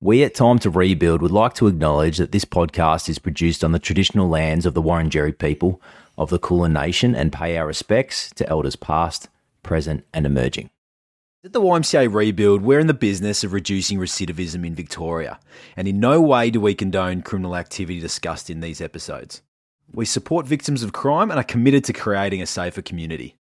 We at Time to Rebuild would like to acknowledge that this podcast is produced on the traditional lands of the Wurundjeri people of the Kulin Nation and pay our respects to elders past, present, and emerging. At the YMCA Rebuild, we're in the business of reducing recidivism in Victoria, and in no way do we condone criminal activity discussed in these episodes. We support victims of crime and are committed to creating a safer community.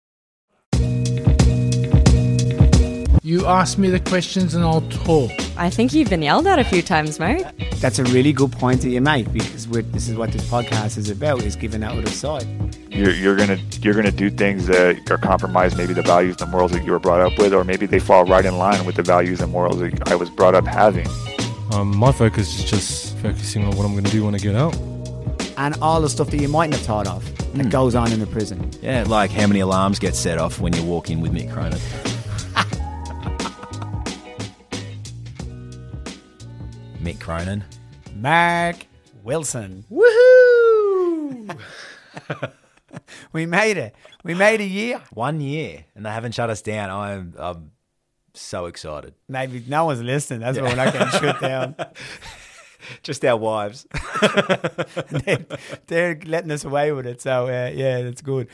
You ask me the questions and I'll talk. I think you've been yelled at a few times, mate. That's a really good point that you make because this is what this podcast is about: is giving that other side. You're, you're gonna you're gonna do things that are compromise maybe the values and morals that you were brought up with, or maybe they fall right in line with the values and morals that I was brought up having. Um, my focus is just focusing on what I'm going to do when I get out. And all the stuff that you mightn't have thought of that goes on in the prison. Yeah, like how many alarms get set off when you walk in with Mick Cronin. Mick Cronin. Mark Wilson. Woohoo! We made it. We made a year. One year, and they haven't shut us down. I'm, I'm so excited. Maybe no one's listening. That's why we're not getting shut down. Just our wives. they're, they're letting us away with it. So uh, yeah, that's good.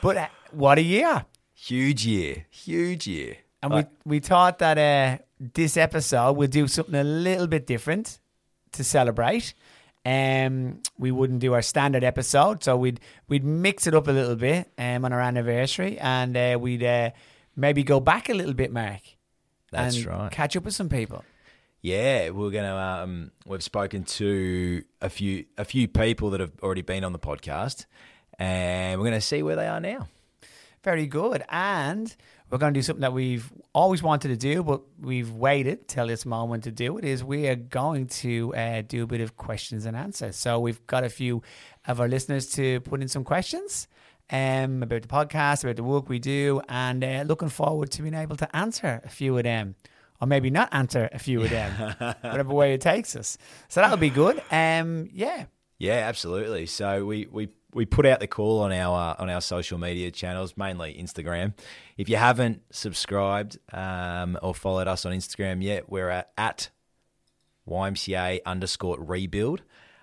But uh, what a year! Huge year. Huge year. And Like- we we thought that uh, this episode we'll do something a little bit different to celebrate. Um, we wouldn't do our standard episode, so we'd we'd mix it up a little bit um, on our anniversary, and uh, we'd uh, maybe go back a little bit, Mark. That's and right. Catch up with some people. Yeah, we're gonna. Um, we've spoken to a few a few people that have already been on the podcast, and we're gonna see where they are now. Very good. And we're going to do something that we've always wanted to do, but we've waited till this moment to do it. Is we are going to uh, do a bit of questions and answers. So we've got a few of our listeners to put in some questions um, about the podcast, about the work we do, and uh, looking forward to being able to answer a few of them. Or maybe not answer a few of them, whatever way it takes us. So that'll be good. Um, yeah, Yeah, absolutely. So we we we put out the call on our uh, on our social media channels, mainly Instagram. If you haven't subscribed um, or followed us on Instagram yet, we're at, at YMCA underscore rebuild,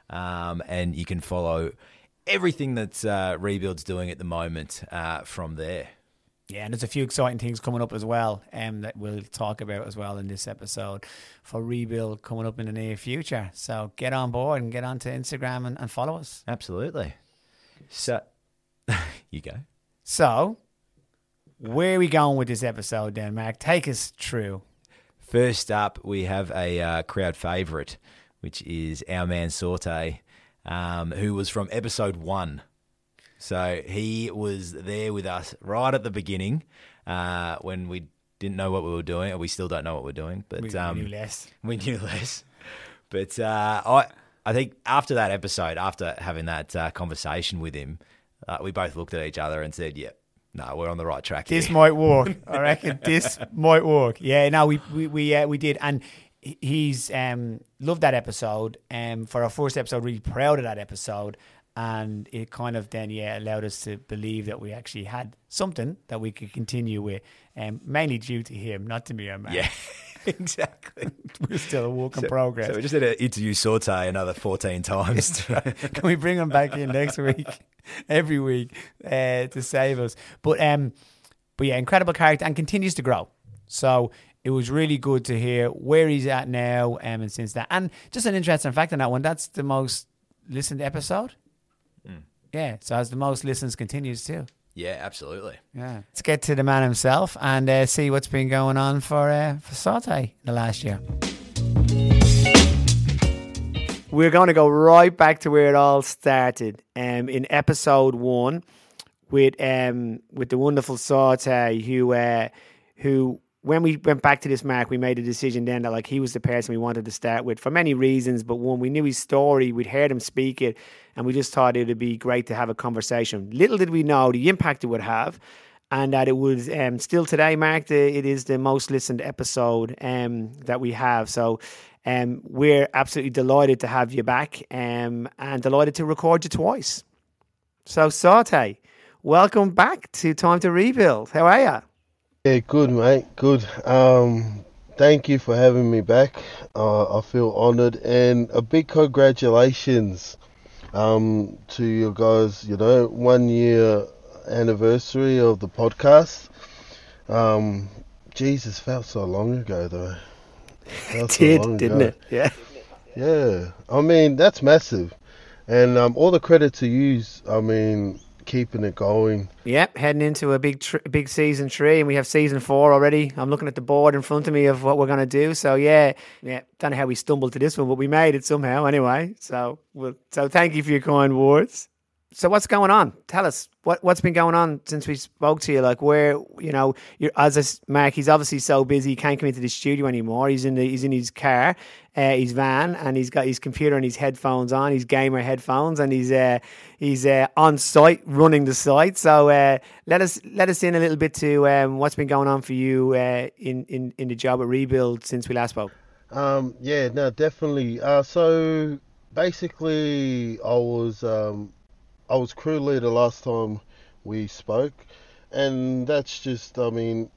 um, and you can follow everything that uh, Rebuild's doing at the moment uh, from there. Yeah, and there's a few exciting things coming up as well um, that we'll talk about as well in this episode for Rebuild coming up in the near future. So get on board and get onto Instagram and, and follow us. Absolutely. So you go. So, where are we going with this episode then, Mark? Take us through. First up, we have a uh, crowd favourite, which is our man Saute, um, who was from episode one. So he was there with us right at the beginning uh, when we didn't know what we were doing, or we still don't know what we're doing, but We, we um, knew less. we knew less. But uh, I, I think after that episode, after having that uh, conversation with him, uh, we both looked at each other and said, "Yep, no, we're on the right track." This here." might work. I reckon this might work. Yeah, no, we we we, uh, we did, and he's um loved that episode. Um, for our first episode, really proud of that episode, and it kind of then yeah allowed us to believe that we actually had something that we could continue with. Um, mainly due to him, not to me Matt. yeah, exactly. we're still a work in progress. So we just had to interview Saute another 14 times. Can we bring him back in next week, every week, uh, to save us? But um, but yeah, incredible character and continues to grow. So it was really good to hear where he's at now, um, and since that, and just an interesting fact on that one. That's the most listened episode. Yeah, so as the most listens continues too. Yeah, absolutely. Yeah, let's get to the man himself and uh, see what's been going on for uh, for Saute the last year. We're going to go right back to where it all started, um, in episode one, with um, with the wonderful Saute, who uh, who when we went back to this mark, we made a decision then that like he was the person we wanted to start with for many reasons. But one, we knew his story, we'd heard him speak it, and we just thought it would be great to have a conversation. Little did we know the impact it would have, and that it would um, still today, Mark. The, it is the most listened episode um, that we have. So. Um, we're absolutely delighted to have you back um, and delighted to record you twice. So, Saute, welcome back to Time to Rebuild. How are you? Yeah, good, mate. Good. Um, thank you for having me back. Uh, I feel honoured and a big congratulations um, to you guys. You know, one year anniversary of the podcast. Um, Jesus, felt so long ago though. Felt It so did, long didn't ago. it? Yeah. Yeah, I mean that's massive, and um, all the credit to you. I mean, keeping it going. Yep, heading into a big tr- big season three, and we have season four already. I'm looking at the board in front of me of what we're going to do. So yeah, yeah, don't know how we stumbled to this one, but we made it somehow anyway. So we'll, so thank you for your kind words. So what's going on? Tell us what what's been going on since we spoke to you. Like where you know, you're, as s Mark, he's obviously so busy he can't come into the studio anymore. He's in the he's in his car, uh, his van, and he's got his computer and his headphones on, his gamer headphones, and he's uh, he's uh, on site running the site. So uh, let us let us in a little bit to um, what's been going on for you uh, in in in the job at Rebuild since we last spoke. Um, yeah, no, definitely. Uh, so basically, I was um, I was crew leader last time we spoke, and that's just, I mean,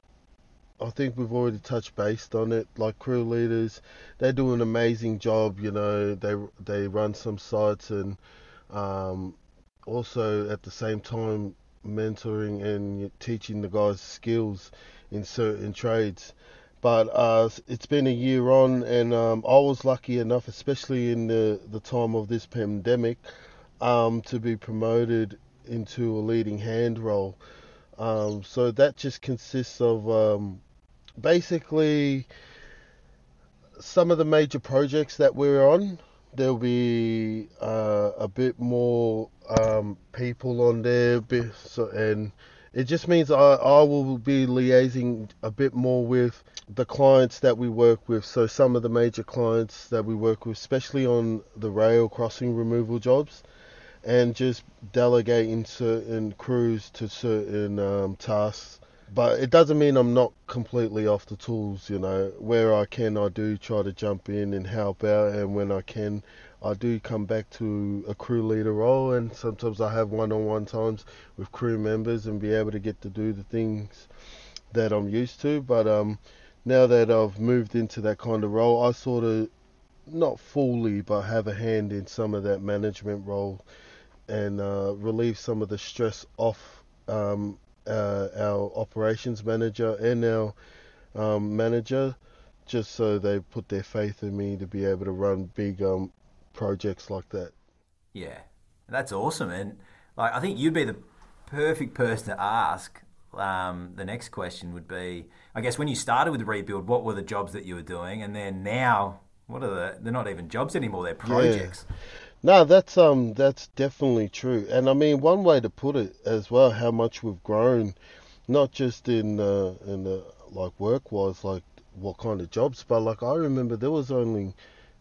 I think we've already touched base on it. Like crew leaders, they do an amazing job. You know, they they run some sites and um, also at the same time mentoring and teaching the guys skills in certain trades. But uh, it's been a year on, and um, I was lucky enough, especially in the, the time of this pandemic, um, to be promoted into a leading hand role. Um, so that just consists of um, basically some of the major projects that we're on. There'll be uh, a bit more um, people on there, and it just means I, I will be liaising a bit more with the clients that we work with. So some of the major clients that we work with, especially on the rail crossing removal jobs, and just delegating certain crews to certain um, tasks. But it doesn't mean I'm not completely off the tools, you know. Where I can, I do try to jump in and help out, and when I can, I do come back to a crew leader role. And sometimes I have one-on-one times with crew members and be able to get to do the things that I'm used to. But um, now that I've moved into that kind of role, I sort of not fully, but have a hand in some of that management role and uh, relieve some of the stress off um, uh, our operations manager and our um, manager, just so they put their faith in me to be able to run big um, projects like that. Yeah, that's awesome, and like I think you'd be the perfect person to ask. Um, the next question would be, I guess, when you started with the rebuild, what were the jobs that you were doing, and then now, what are the? They're not even jobs anymore; they're projects. No, that's um that's definitely true. And I mean one way to put it as well, how much we've grown, not just in uh, in the like work wise, like what kind of jobs, but like I remember there was only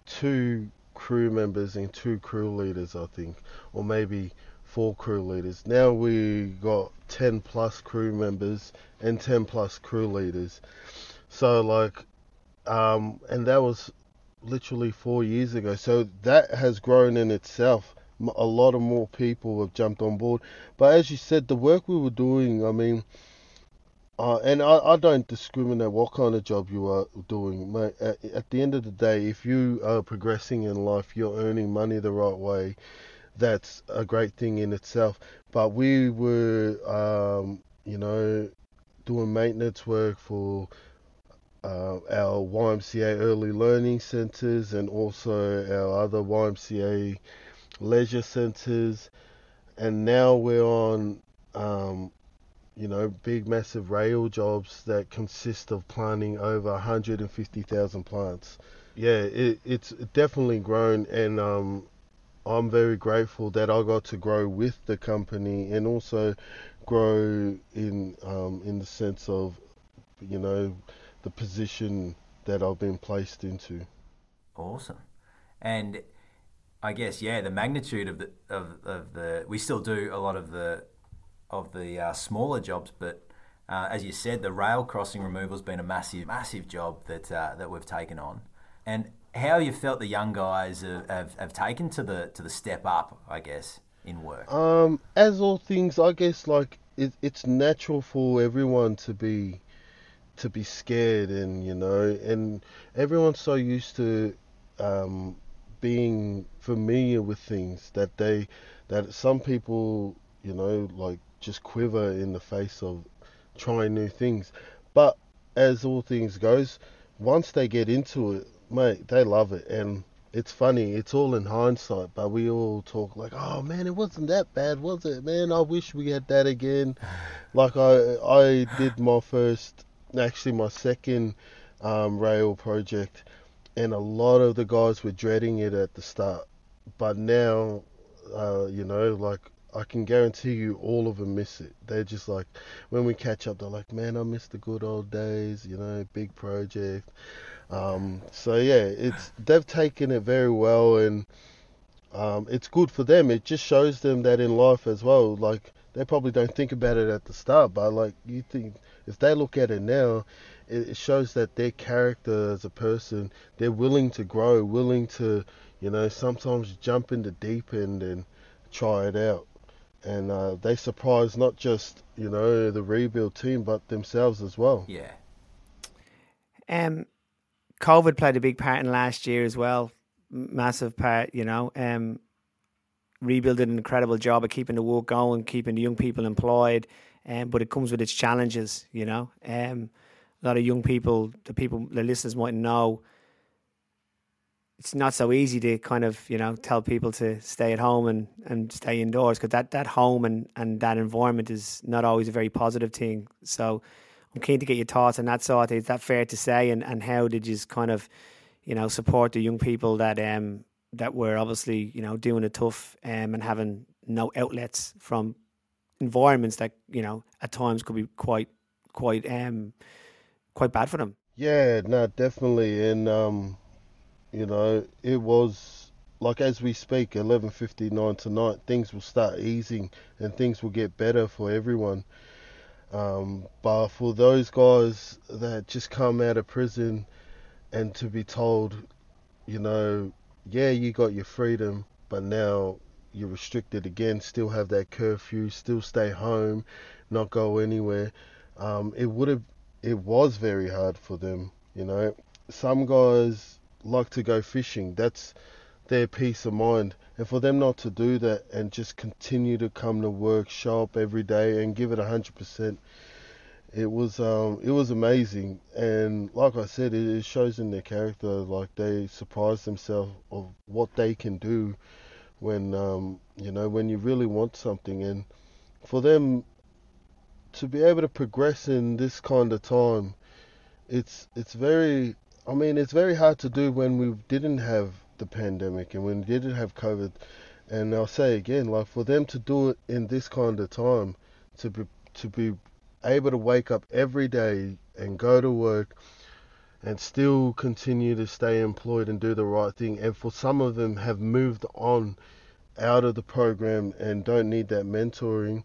two crew members and two crew leaders, I think, or maybe four crew leaders. Now we got ten plus crew members and ten plus crew leaders. So like, um, and that was literally four years ago. So that has grown in itself. A lot of more people have jumped on board. But as you said, the work we were doing, I mean, uh, and I, I don't discriminate what kind of job you are doing. Mate, at, at the end of the day, if you are progressing in life, you're earning money the right way, that's a great thing in itself. But we were, um, you know, doing maintenance work for uh, our YMCA early learning centres and also our other YMCA leisure centres. And now we're on, um, you know, big massive rail jobs that consist of planting over 150,000 plants. Yeah, it, it's definitely grown, and um, I'm very grateful that I got to grow with the company and also grow in um, in the sense of, you know, the position that I've been placed into. Awesome, and I guess yeah, the magnitude of the of, of the we still do a lot of the of the uh, smaller jobs, but uh, as you said, the rail crossing removal has been a massive massive job that uh, that we've taken on, and how you felt the young guys have, have, have taken to the to the step up, I guess, in work. Um, as all things, I guess like it, it's natural for everyone to be to be scared and you know and everyone's so used to um, being familiar with things that they that some people you know like just quiver in the face of trying new things. But as all things goes once they get into it mate they love it. And it's funny it's all in hindsight but we all talk like oh man it wasn't that bad was it man? I wish we had that again. Like i i did my first actually my second um, rail project, and a lot of the guys were dreading it at the start. But now, uh, you know, like I can guarantee you, all of them miss it. They're just like, when we catch up, they're like, man, I miss the good old days. You know, big project. Um, so yeah, it's they've taken it very well, and um, it's good for them. It just shows them that in life as well, like they probably don't think about it at the start, but like you think if they look at it now, it shows that their character as a person, they're willing to grow, willing to, you know, sometimes jump in the deep end and try it out. And uh, they surprise not just, you know, the rebuild team, but themselves as well. Yeah. Um, COVID played a big part in last year as well, massive part. You know, um, rebuild did an incredible job of keeping the work going, keeping the young people employed. Um, but it comes with its challenges, you know. Um, a lot of young people, the people, the listeners might know, it's not so easy to kind of, you know, tell people to stay at home and, and stay indoors because that, that home and, and that environment is not always a very positive thing. So I'm keen to get your thoughts on that sort. Is that fair to say? And, and how did you kind of, you know, support the young people that um that were obviously, you know, doing it tough um, and having no outlets from environments that you know at times could be quite quite um quite bad for them. Yeah, no, definitely, and um, you know, it was like as we speak, eleven fifty nine tonight, things will start easing and things will get better for everyone. Um, but for those guys that just come out of prison and to be told, you know, yeah, you got your freedom, but now you're restricted again, still have that curfew, still stay home, not go anywhere. Um, it would have, it was very hard for them. You know, some guys like to go fishing. That's their peace of mind. And for them not to do that and just continue to come to work, show up every day and give it a hundred percent, it was um, it was amazing. And like I said, it, it shows in their character. Like they surprise themselves of what they can do when um, you know when you really want something, and for them to be able to progress in this kind of time, it's it's very. I mean, it's very hard to do when we didn't have the pandemic and when we didn't have COVID. And I'll say again, like for them to do it in this kind of time, to be to be able to wake up every day and go to work and still continue to stay employed and do the right thing. And for some of them have moved on out of the program and don't need that mentoring.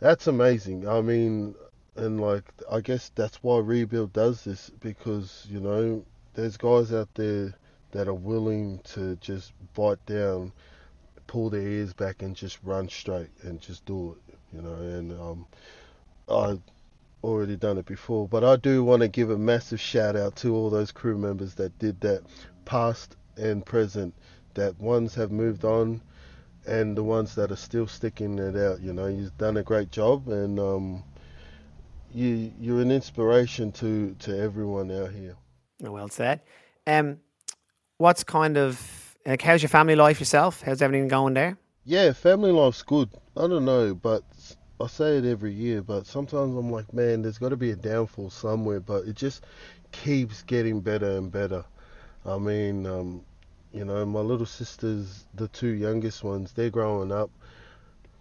That's amazing. I mean, and like I guess that's why Rebuild does this because you know there's guys out there that are willing to just bite down, pull their ears back, and just run straight and just do it. You know, and um, I already done it before, but I do want to give a massive shout out to all those crew members that did that, past and present. That ones have moved on, and the ones that are still sticking it out. You know, you've done a great job, and um, you you're an inspiration to to everyone out here. Well said. Um, what's kind of like how's your family life yourself? How's everything going there? Yeah, family life's good. I don't know, but I say it every year, but sometimes I'm like, man, there's got to be a downfall somewhere, but it just keeps getting better and better. I mean, um, you know, my little sisters, the two youngest ones, they're growing up.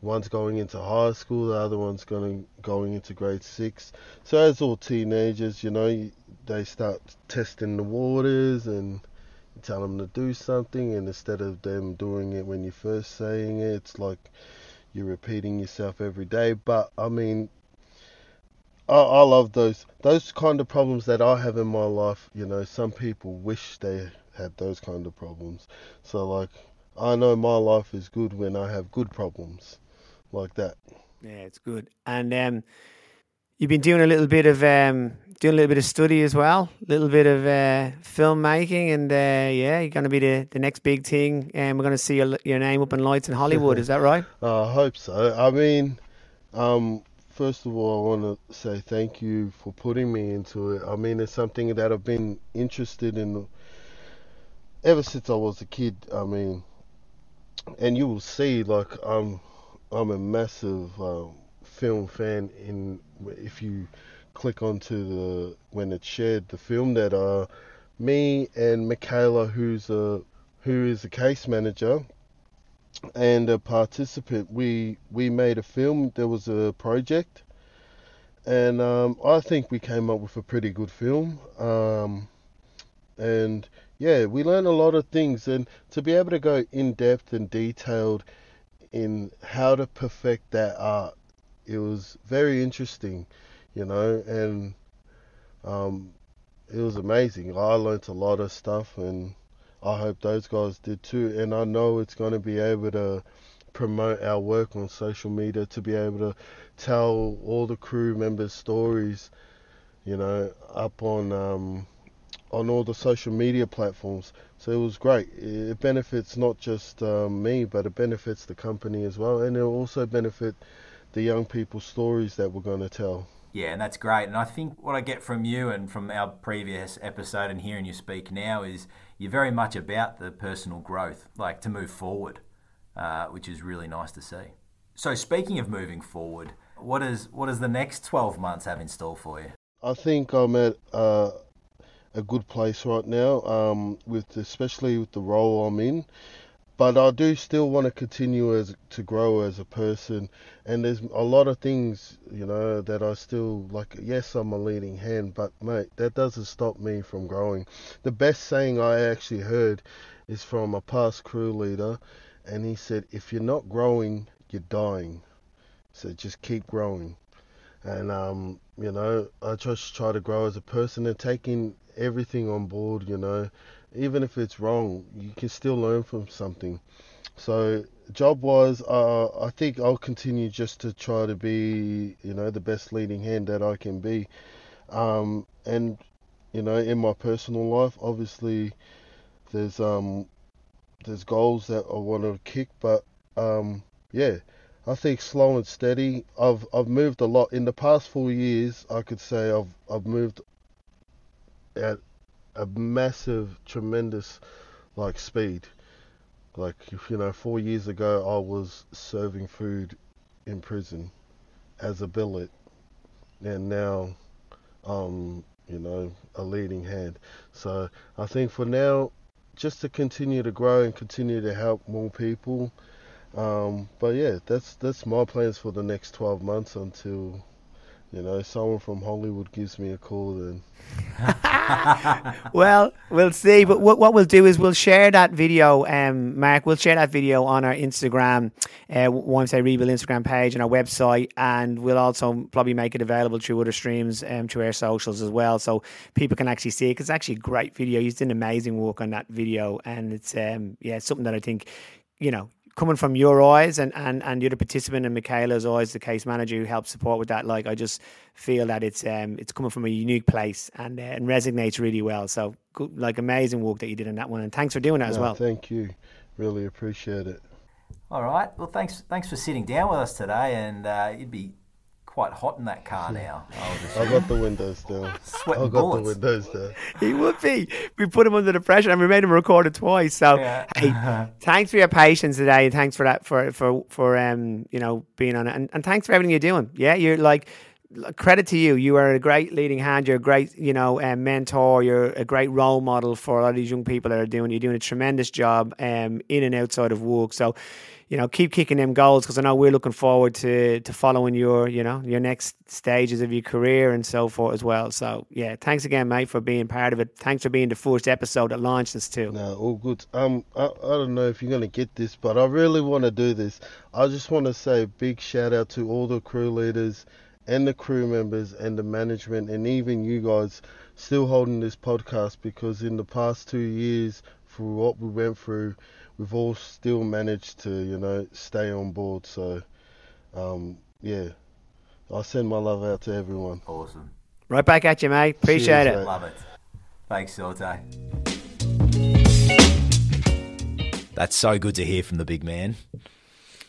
One's going into high school, the other one's going going into grade six. So as all teenagers, you know, they start testing the waters and tell them to do something, and instead of them doing it when you're first saying it, it's like you're repeating yourself every day. But I mean, I, I love those those kind of problems that I have in my life. You know, some people wish they had those kind of problems. So like, I know my life is good when I have good problems like that. Yeah, it's good. And um, you've been doing a little bit of um, doing a little bit of study as well, a little bit of uh, filmmaking, and uh, yeah, you're going to be the, the next big thing, and we're going to see your, your name up in lights in Hollywood. is that right? Uh, I hope so. I mean, um, first of all, I want to say thank you for putting me into it. I mean, it's something that I've been interested in ever since I was a kid. I mean, and you will see, like, I'm I'm a massive uh, film fan. In if you click onto the when it's shared the film that uh me and Michaela who's a who is a case manager and a participant we we made a film there was a project and um, I think we came up with a pretty good film um, and yeah we learned a lot of things and to be able to go in depth and detailed in how to perfect that art it was very interesting you know, and um, it was amazing. I learnt a lot of stuff, and I hope those guys did too. And I know it's going to be able to promote our work on social media to be able to tell all the crew members' stories, you know, up on um, on all the social media platforms. So it was great. It benefits not just um, me, but it benefits the company as well, and it will also benefit the young people's stories that we're going to tell. Yeah, and that's great. And I think what I get from you and from our previous episode and hearing you speak now is you're very much about the personal growth, like to move forward, uh, which is really nice to see. So, speaking of moving forward, what is what does the next 12 months have in store for you? I think I'm at uh, a good place right now, um, with especially with the role I'm in but I do still want to continue as to grow as a person, and there's a lot of things you know that I still like. Yes, I'm a leading hand, but mate, that doesn't stop me from growing. The best saying I actually heard is from a past crew leader, and he said, "If you're not growing, you're dying. So just keep growing." And um, you know, I just try to grow as a person and taking everything on board. You know even if it's wrong, you can still learn from something. So job wise, uh, I think I'll continue just to try to be, you know, the best leading hand that I can be. Um, and you know, in my personal life, obviously, there's um, there's goals that I want to kick, but um, yeah, I think slow and steady. I've I've moved a lot in the past four years. I could say I've I've moved at a massive, tremendous like speed. Like you know, four years ago I was serving food in prison as a billet, and now um you know a leading hand. So I think for now, just to continue to grow and continue to help more people. Um, but yeah, that's that's my plans for the next 12 months until you know, someone from Hollywood gives me a call, then. well, we'll see. But what, what we'll do is we'll share that video, um, Mark. We'll share that video on our Instagram, uh, once I rebuild Instagram page and our website, and we'll also probably make it available through other streams, um, through our socials as well, so people can actually see it. Cause it's actually a great video. He's done amazing work on that video, and it's um, yeah, it's something that I think, you know, coming from your eyes and, and, and you're the participant and Michaela's eyes, the case manager who helps support with that, like I just feel that it's um it's coming from a unique place and uh, and resonates really well. So good, like amazing work that you did in that one, and thanks for doing that no, as well. Thank you, really appreciate it. All right. Well, thanks thanks for sitting down with us today, and uh, you'd be quite hot in that car now. I've got the windows still. Sweating I got bullets. the windows down. He would be. We put him under the pressure, and we made him record it twice. So, Yeah. hey, thanks for your patience today, and thanks for that for for for um you know being on it, and, and thanks for everything you're doing. Yeah, you're like credit to you. You are a great leading hand. You're a great you know um, mentor. You're a great role model for a lot of these young people that are doing. You're doing a tremendous job um in and outside of work. So. You know, keep kicking them goals because I know we're looking forward to to following your, you know, your next stages of your career and so forth as well. So yeah, thanks again, mate, for being part of it. Thanks for being the first episode that launched us too. No, all good. Um, I, I don't know if you're gonna get this, but I really want to do this. I just want to say a big shout out to all the crew leaders and the crew members and the management and even you guys still holding this podcast because in the past two years, for what we went through, we've all still managed to you know stay on board. So, um, yeah, I send my love out to everyone. Awesome. Right back at you, mate. Appreciate Cheers, it. mate. Love it. Thanks, Saute. That's so good to hear from the big man.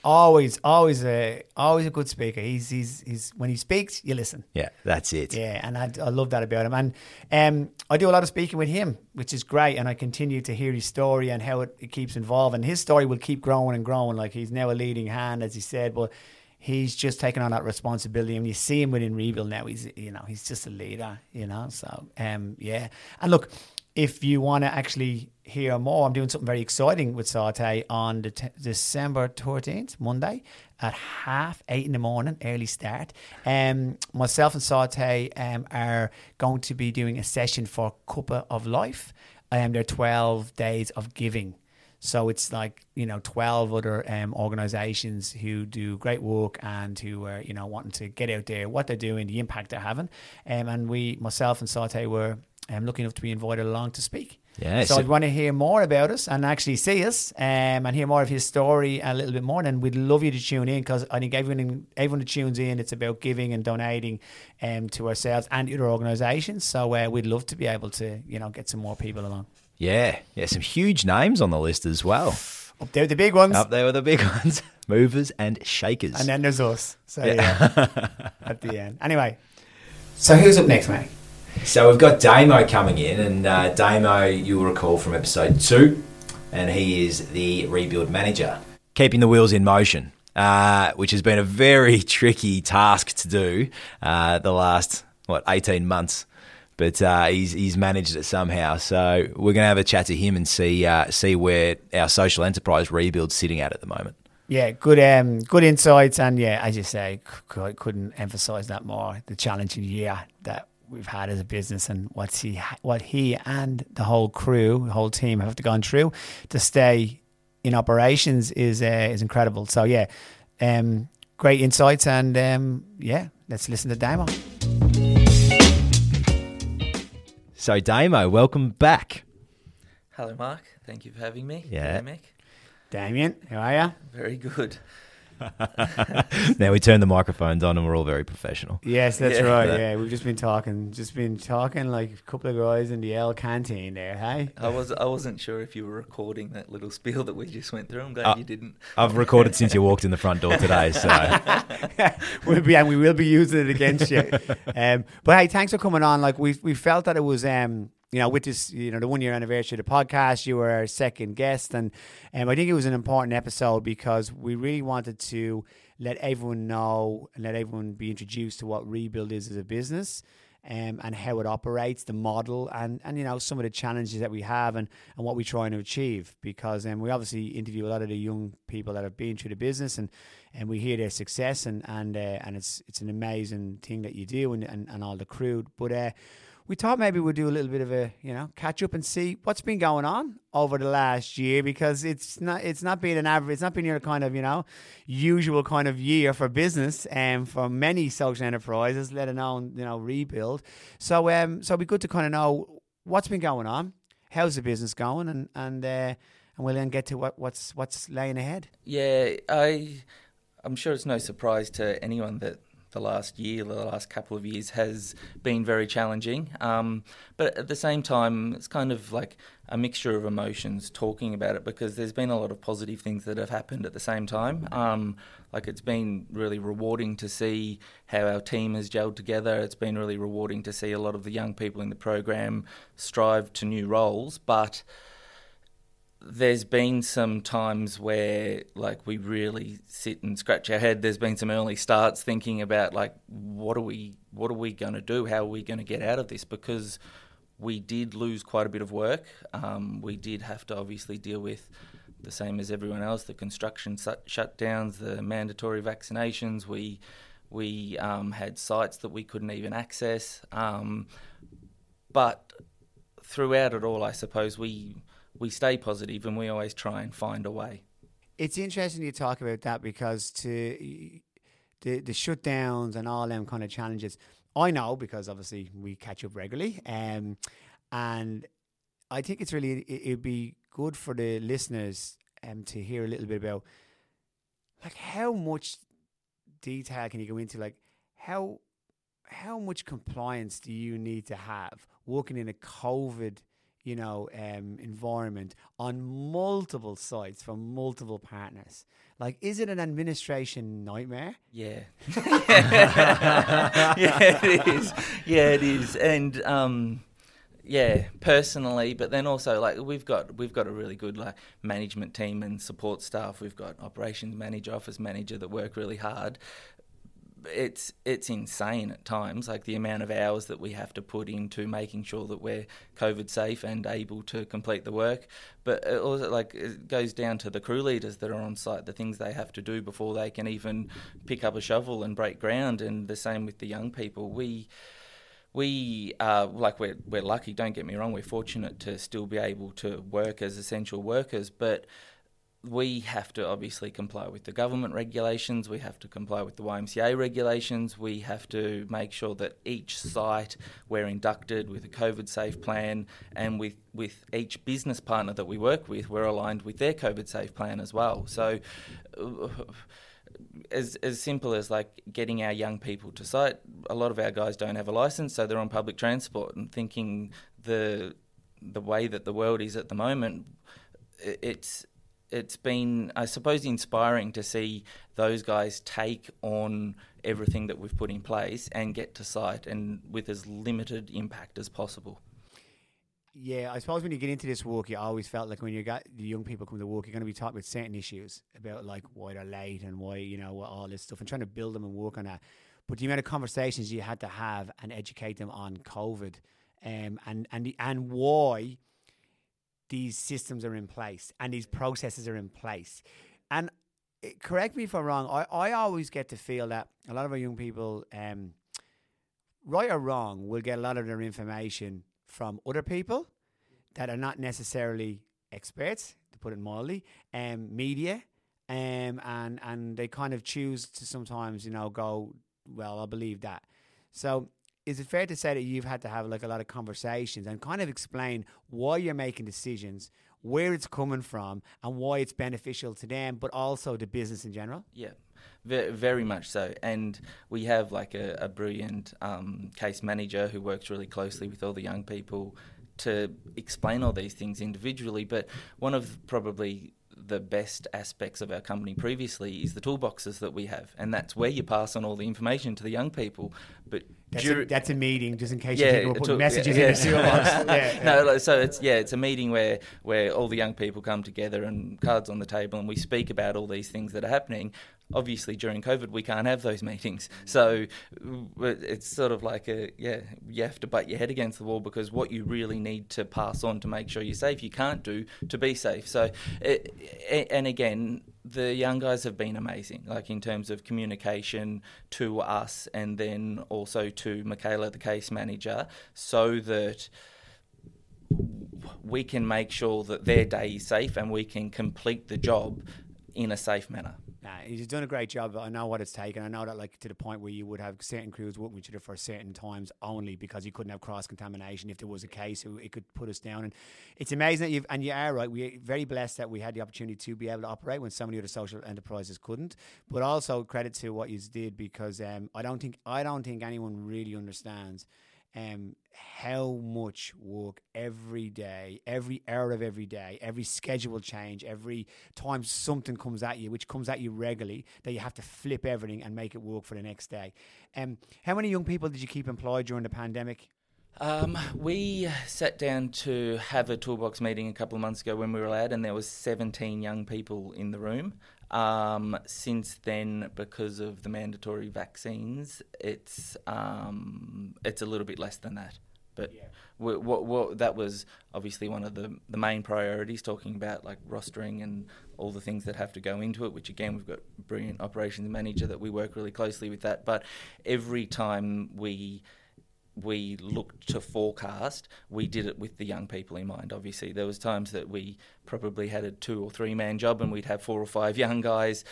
Always, always a, always a good speaker. He's, he's, he's. When he speaks, you listen. Yeah, that's it. Yeah, and I, I love that about him. And um, I do a lot of speaking with him, which is great. And I continue to hear his story and how it, it keeps evolving. His story will keep growing and growing. Like he's now a leading hand, as he said, but he's just taking on that responsibility. And you see him within Rebuild now. He's, you know, he's just a leader. You know, so um, yeah. And look, if you want to actually hear more, I'm doing something very exciting with Saute on the t- December 13th, Monday, at half eight in the morning, early start. Um, myself and Saute um, are going to be doing a session for Cuppa of Life. Um, they're 12 days of giving. So it's like, you know, 12 other um, organizations who do great work and who are, you know, wanting to get out there, what they're doing, the impact they're having. Um, and we, myself and Saute, were um, lucky enough to be invited along to speak. Yeah, So, so- if you want to hear more about us and actually see us um, and hear more of his story a little bit more, And we'd love you to tune in because I think everyone everyone that tunes in, it's about giving and donating um, to ourselves and other organisations. So uh, we'd love to be able to, you know, get some more people along. Yeah, yeah, some huge names on the list as well. Up there, the big ones. Up there with the big ones, movers and shakers. And then there's us. So yeah, at the end. Anyway, so who's up next, mate? So we've got Damo coming in, and uh, Damo, you'll recall from episode two, and he is the rebuild manager, keeping the wheels in motion, uh, which has been a very tricky task to do uh, the last what eighteen months. But uh, he's he's managed it somehow. So we're going to have a chat to him and see uh, see where our social enterprise rebuild's sitting at at the moment. Yeah, good um, good insights, and yeah, as you say, c- couldn't emphasize that more. The challenging year that we've had as a business, and what's he, what he and the whole crew, the whole team have to gone through to stay in operations is uh, is incredible. So yeah, um, great insights, and um, yeah, let's listen to Damo. So Damo, welcome back. Hello, Mark. Thank you for having me. Yeah. G'day, Mick. Damien, how are you? Very good. now we turn the microphones on, and we're all very professional. Yes, that's Yeah. right. Yeah, we've just been talking, just been talking like a couple of guys in the L canteen there. Hey, I was I wasn't sure if you were recording that little spiel that we just went through. I'm glad Uh, you didn't. I've recorded since you walked in the front door today, so we'll be and we will be using it against you. Um, but hey, thanks for coming on. Like we we felt that it was um you know with this you know the one year anniversary of the podcast, you were our second guest, and um, I think it was an important episode because we really wanted to let everyone know and let everyone be introduced to what Rebuild is as a business. Um, and how it operates, the model, and, and you know some of the challenges that we have, and, and what we're trying to achieve. Because um, we obviously interview a lot of the young people that have been through the business, and, and we hear their success, and and uh, and it's it's an amazing thing that you do, and, and, and all the crew. But uh, we thought maybe we'd do a little bit of a you know catch up and see what's been going on over the last year because it's not it's not been an average it's not been your kind of you know usual kind of year for business. And for many social enterprises let alone you know rebuild. So um so it'd be good to kind of know what's been going on how's the business going and and uh, and we'll then get to what what's what's laying ahead. Yeah, I I'm sure it's no surprise to anyone that the last year, the last couple of years has been very challenging. Um, but at the same time, it's kind of like a mixture of emotions talking about it because there's been a lot of positive things that have happened at the same time. Um, like it's been really rewarding to see how our team has gelled together. It's been really rewarding to see a lot of the young people in the program strive to new roles, but there's been some times where like we really sit and scratch our head. There's been some early starts thinking about like what are we what are we going to do? How are we going to get out of this? Because we did lose quite a bit of work. Um, we did have to obviously deal with the same as everyone else the construction shut- shutdowns the mandatory vaccinations. We we um, had sites that we couldn't even access. Um, but throughout it all i suppose we we stay positive and we always try and find a way. it's interesting you talk about that because to the the shutdowns and all them kind of challenges. I know because obviously we catch up regularly, um, and I think it's really it, it'd be good for the listeners um, to hear a little bit about like how much detail can you go into like how how much compliance do you need to have working in a COVID, you know, um, environment on multiple sites from multiple partners? Like, is it an administration nightmare? Yeah. yeah, it is. Yeah, it is. And um, yeah, personally, but then also like we've got we've got a really good like management team and support staff. We've got operations manager, office manager that work really hard. It's it's insane at times, like the amount of hours that we have to put into making sure that we're COVID safe and able to complete the work. But it also like it goes down to the crew leaders that are on site, the things they have to do before they can even pick up a shovel and break ground, and the same with the young people. We we are like we're we're lucky. Don't get me wrong. We're fortunate to still be able to work as essential workers, but we have to obviously comply with the government regulations. We have to comply with the YMCA regulations. We have to make sure that each site we're inducted with a COVID safe plan, and with with each business partner that we work with, we're aligned with their COVID safe plan as well. So. Uh, as as simple as like getting our young people to site. A lot of our guys don't have a license, so they're on public transport. And thinking the the way that the world is at the moment, it's it's been, I suppose, inspiring to see those guys take on everything that we've put in place and get to site and with as limited impact as possible. Yeah, I suppose when you get into this walk, you always felt like when you got the young people come to walk, you're going to be talking about certain issues about like why they're late and why you know all this stuff, and trying to build them and work on that. But the amount of conversations you had to have and educate them on COVID, um, and and the, and why these systems are in place and these processes are in place, and eh, correct me if I'm wrong. I, I always get to feel that a lot of our young people, um, right or wrong, will get a lot of their information from other people that are not necessarily experts, to put it mildly, um, media, um, and and they kind of choose to sometimes, you know, go, well, I believe that. So, is it fair to say that you've had to have like a lot of conversations and kind of explain why you're making decisions, where it's coming from, and why it's beneficial to them, but also the business in general? Yeah. Very, much so. And we have like a, a brilliant um, case manager who works really closely with all the young people to explain all these things individually. But one of probably the best aspects of our company previously is the toolboxes that we have, and that's where you pass on all the information to the young people. But That's, dur- a, that's a meeting, just in case Yeah, you think we're putting messages yeah, in the toolbox. yeah, yeah. no, like, so it's yeah, it's a meeting where where all the young people come together and cards on the table, and we speak about all these things that are happening. Obviously, during COVID, we can't have those meetings, so it's sort of like a yeah, you have to butt your head against the wall because what you really need to pass on to make sure you're safe, you can't do to be safe. So, it, and again, the young guys have been amazing, like in terms of communication to us, and then also to Michaela, the case manager, so that we can make sure that their day is safe and we can complete the job in a safe manner. Nah, he's done a great job. I know what it's taken. I know that, like, to the point where you would have certain crews working with other for certain times only because you couldn't have cross contamination. If there was a case, it, it could put us down. And it's amazing that you've, and you are right. We're very blessed that we had the opportunity to be able to operate when so many other social enterprises couldn't. But also credit to what you did because um, I don't think I don't think anyone really understands um, how much work every day, every hour of every day, every schedule change, every time something comes at you, which comes at you regularly, that you have to flip everything and make it work for the next day. Um, how many young people did you keep employed during the pandemic? Um, we sat down to have a toolbox meeting a couple of months ago when we were allowed, and there was 17 young people in the room. Um, since then, because of the mandatory vaccines, it's um, it's a little bit less than that. But we, what, what, that was obviously one of the, the main priorities, talking about like rostering and all the things that have to go into it. Which again, we've got a brilliant operations manager that we work really closely with that. But every time we we looked to forecast, we did it with the young people in mind. Obviously, there was times that we probably had a two or three man job, and we'd have four or five young guys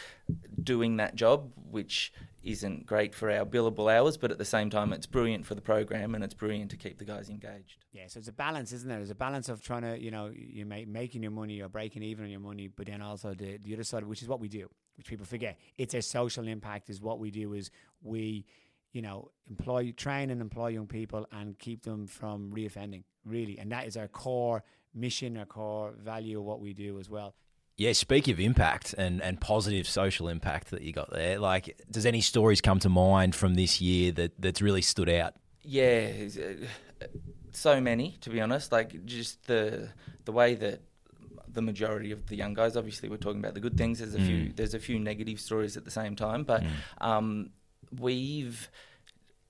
doing that job, which isn't great for our billable hours, but at the same time, it's brilliant for the program and it's brilliant to keep the guys engaged. Yeah, so it's a balance, isn't there? There's a balance of trying to, you know, you make making your money or breaking even on your money, but then also the the other side, which is what we do, which people forget. It's a social impact. Is what we do is we you know, employ, train and employ young people and keep them from reoffending, really. And that is our core mission, our core value of what we do as well. Yeah, speak of impact and, and positive social impact that you got there. Like, does any stories come to mind from this year that, that's really stood out? Yeah, uh, so many to be honest. Like just the the way that the majority of the young guys. Obviously, we're talking about the good things. There's a few. There's a few negative stories at the same time, but um, we've.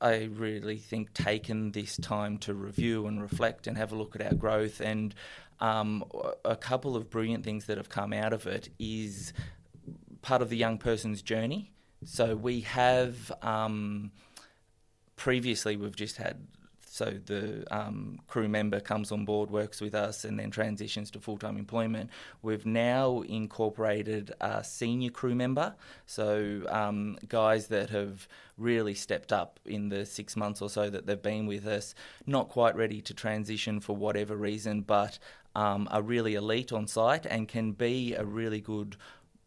I really think taken this time to review and reflect and have a look at our growth and um, a couple of brilliant things that have come out of it is part of the young person's journey. So we have um, previously we've just had so the um, crew member comes on board, works with us, and then transitions to full time employment. We've now incorporated a senior crew member, so um, guys that have really stepped up in the six months or so that they've been with us, not quite ready to transition for whatever reason, but um, are really elite on site and can be a really good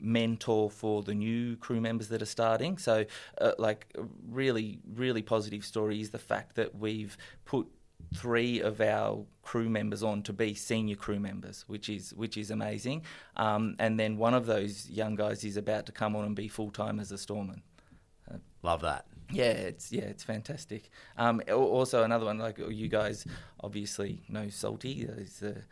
mentor for the new crew members that are starting. So, uh, like, a really, really positive story is the fact that we've put three of our crew members on to be senior crew members, which is which is amazing. Um, and then one of those young guys is about to come on and be full time as a storeman. Love that. Yeah, it's yeah, it's fantastic. Um, also, another one like you guys obviously know Salty. He's the,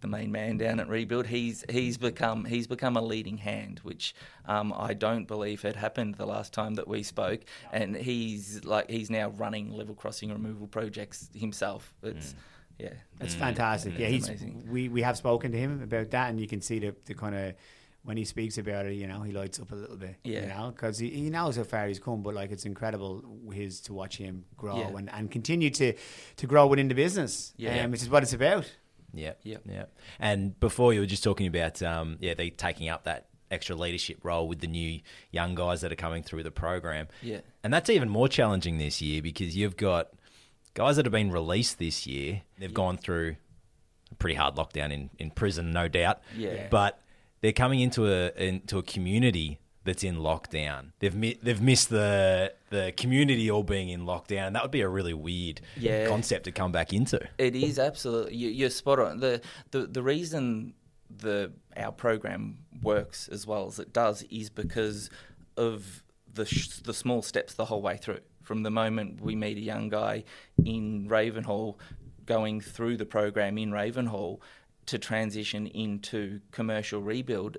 the main man down at Rebuild. He's he's become he's become a leading hand, which um, I don't believe had happened the last time that we spoke. And he's like he's now running level crossing removal projects himself. It's yeah, It's fantastic. Yeah, he's amazing. we, we have spoken to him about that, and you can see the, the kind of when he speaks about it, you know, he lights up a little bit. Yeah. you know, because he, he knows how far he's come, but like it's incredible his to watch him grow Yeah. and, and continue to to grow within the business. Yeah. um, which is what it's about. Yeah. Yep. Yeah. And before you were just talking about, um, yeah, they taking up that extra leadership role with the new young guys that are coming through the program. Yeah. And that's even more challenging this year because you've got guys that have been released this year. They've gone through a pretty hard lockdown in, in prison, no doubt. Yeah. But they're coming into a into a community that's in lockdown. They've mi- they've missed the the community all being in lockdown, and that would be a really weird Yeah. concept to come back into. It is absolutely. You, you're spot on. The, the the reason the our program works as well as it does is because of the sh- the small steps the whole way through. From the moment we meet a young guy in Ravenhall, going through the program in Ravenhall to transition into commercial rebuild.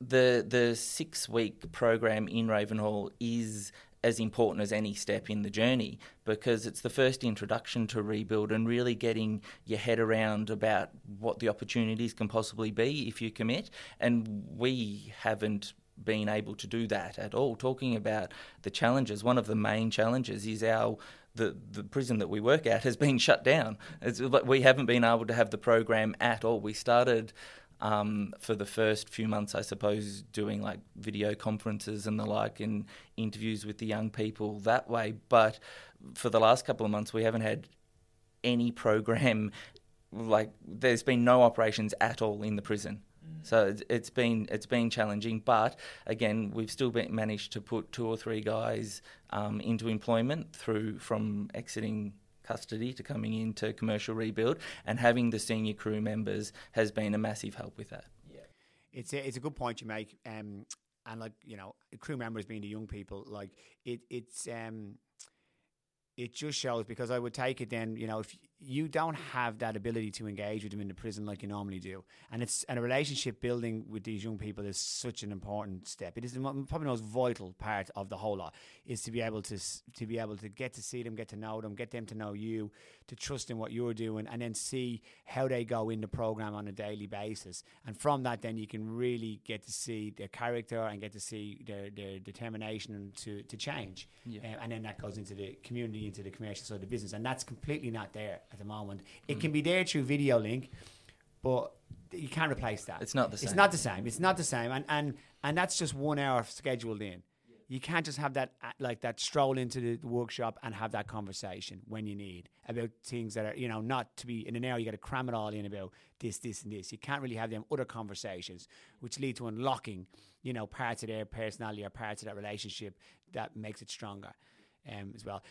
The the six week program in Ravenhall is as important as any step in the journey because it's the first introduction to rebuild and really getting your head around about what the opportunities can possibly be if you commit and we haven't been able to do that at all talking about the challenges one of the main challenges is our the, the prison that we work at has been shut down. It's, we haven't been able to have the program at all. We started um, for the first few months, I suppose, doing like video conferences and the like and interviews with the young people that way. But for the last couple of months, we haven't had any program. Like, there's been no operations at all in the prison. So it's- it's been it's been challenging, but again, we've still been, managed to put two or three guys um, into employment through from exiting custody to coming into commercial rebuild, and having the senior crew members has been a massive help with that. Yeah, it's a, it's a good point you make. Um, and like you know, crew members being the young people, like it it's um, it just shows because I would take it then you know if you don't have that ability to engage with them in the prison like you normally do, and it's and a relationship building with these young people is such an important step. It is probably the most vital part of the whole lot is to be able to to be able to get to see them, get to know them, get them to know you, to trust in what you're doing, and then see how they go in the program on a daily basis. And from that, then you can really get to see their character and get to see their, their determination to to change. Yeah. Uh, and then that goes into the community, into the commercial side of the business, and that's completely not there at the moment. It can be there through video link, but you can't replace that. It's not the same. It's not the same. It's not the same, and and and that's just one hour scheduled in. You can't just have that uh, like that stroll into the, the workshop and have that conversation when you need about things that are you know not to be in an hour. You got to cram it all in about this, this, and this. You can't really have them other conversations, which lead to unlocking you know parts of their personality or parts of that relationship that makes it stronger. um, as well.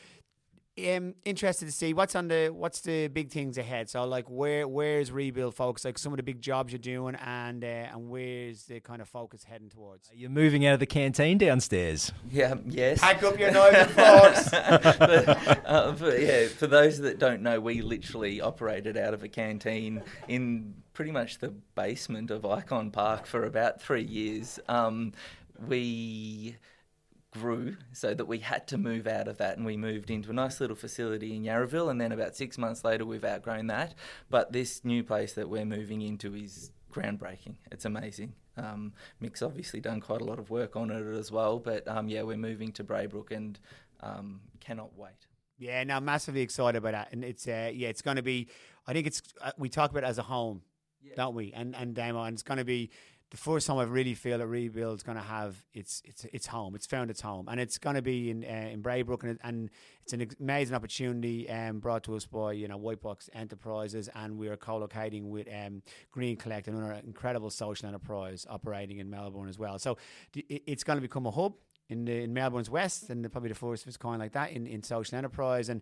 Um, interested to see what's on the what's the big things ahead. So like where where's rebuild focus? Like some of the big jobs you're doing, and uh, and where's the kind of focus heading towards? You're moving out of the canteen downstairs. Yeah, yes. Pack up your knives and forks. but, uh, for, yeah, for those that don't know, we literally operated out of a canteen in pretty much the basement of Icon Park for about three years. Um, we grew so that we had to move out of that and we moved into a nice little facility in Yarraville and then about six months later we've outgrown that but this new place that we're moving into is groundbreaking it's amazing um, Mick's obviously done quite a lot of work on it as well but um, yeah we're moving to Braybrook and um, cannot wait Yeah, no, massively excited about that, and it's uh, yeah, it's going to be. I think it's uh, we talk about it as a home, don't we? And and Damo, and it's going to be the first time I really feel that rebuild's going to have its its its home. It's found its home, and it's going to be in uh, in Braybrook, and, and it's an amazing opportunity um, brought to us by you know Whitebox Enterprises, and we are co-locating with um, Green Collect, another incredible social enterprise operating in Melbourne as well. So the, it, it's going to become a hub in the, in Melbourne's west, and probably the first of its kind like that in, in social enterprise, and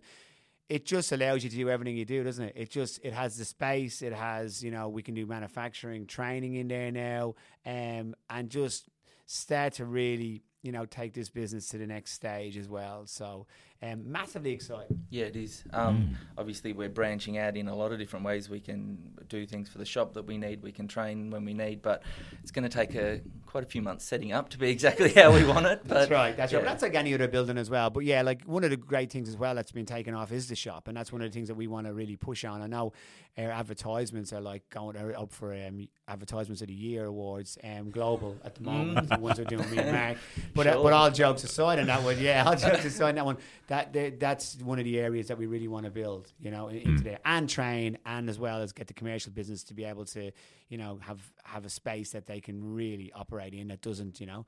it just allows you to do everything you do, doesn't it? It just it has the space, it has you know we can do manufacturing, training in there now, um, and just start to really you know take this business to the next stage as well. So um, massively excited. Yeah, it is. Um, Obviously, we're branching out in a lot of different ways. We can do things for the shop that we need. We can train when we need, but it's going to take a quite a few months setting up to be exactly how we want it. But That's right. That's right. But that's like any other building as well. But yeah, like one of the great things as well that's been taken off is the shop, and that's one of the things that we want to really push on. I know our advertisements are like going up for um, advertisements of the year awards, um, global at the moment. the ones we're doing me and Mark. But uh, but all jokes aside on that one, yeah, all jokes aside on that one, that there- that's one of the areas that we really want to build, you know, in- into there and train, and as well as get the commercial business to be able to, you know, have have a space that they can really operate in that doesn't, you know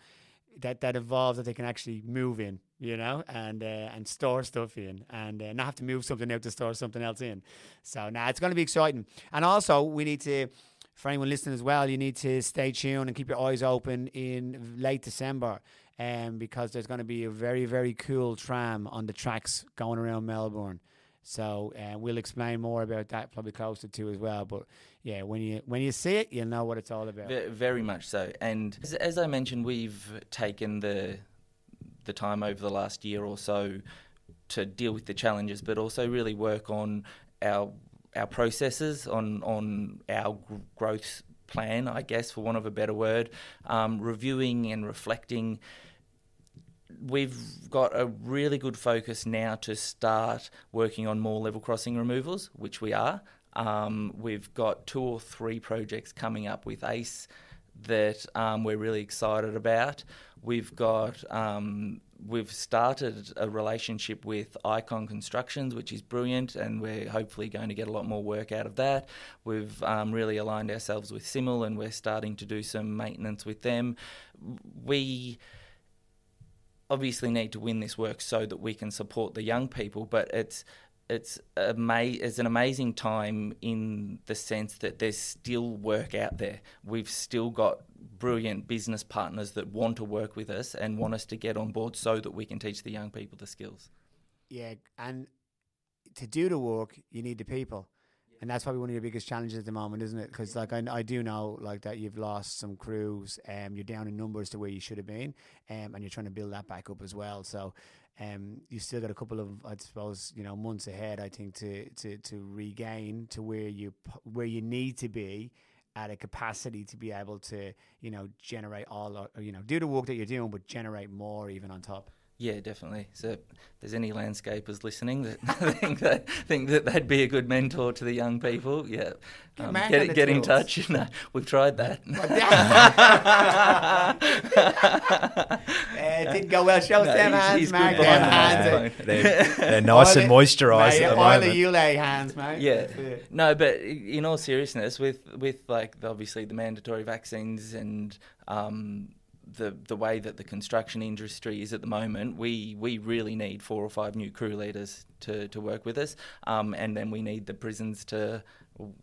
that that evolves that they can actually move in, you know, and uh, and store stuff in, and uh, not have to move something out to store something else in. So now it's going to be exciting, and also we need to. For anyone listening as well, you need to stay tuned and keep your eyes open in late December, um, because there's going to be a very very cool tram on the tracks going around Melbourne. So uh, we'll explain more about that probably closer to as well. But yeah, when you when you see it, you'll know what it's all about. Very much so. And as, as I mentioned, we've taken the the time over the last year or so to deal with the challenges, but also really work on our our processes, on on our growth plan, I guess, for want of a better word, um, reviewing and reflecting we've got a really good focus now to start working on more level crossing removals, which we are. Um, we've got two or three projects coming up with ACE that um, we're really excited about. We've got um, we've started a relationship with Icon Constructions, which is brilliant, and we're hopefully going to get a lot more work out of that. We've um, really aligned ourselves with Symal, and we're starting to do some maintenance with them. We obviously need to win this work so that we can support the young people, but it's it's ama- it's an amazing time in the sense that there's still work out there. We've still got brilliant business partners that want to work with us and want us to get on board so that we can teach the young people the skills. Yeah, and to do the work, you need the people, and that's probably one of your biggest challenges at the moment, isn't it? Because like I, I do know like that you've lost some crews, um, you're down in numbers to where you should have been, um, and you're trying to build that back up as well. So, um, you still got a couple of, I suppose, you know, months ahead. I think to to to regain to where you where you need to be at a capacity to be able to, you know, generate all, or, you know, do the work that you're doing, but generate more even on top. Yeah, definitely. So, if there's any landscapers listening that think that think that they'd be a good mentor to the young people, yeah, Get um, Mark get get in touch. No, we've tried that. It didn't go well. Show us No, them he's- hands, he's Mark. good Them hands. phone. They're, they're nice and moisturised mate, at the oil moment. you lay hands, mate. Yeah. No, but in all seriousness, with with like obviously the mandatory vaccines and um, the the way that the construction industry is at the moment, we we really need four or five new crew leaders to, to work with us, um, and then we need the prisons to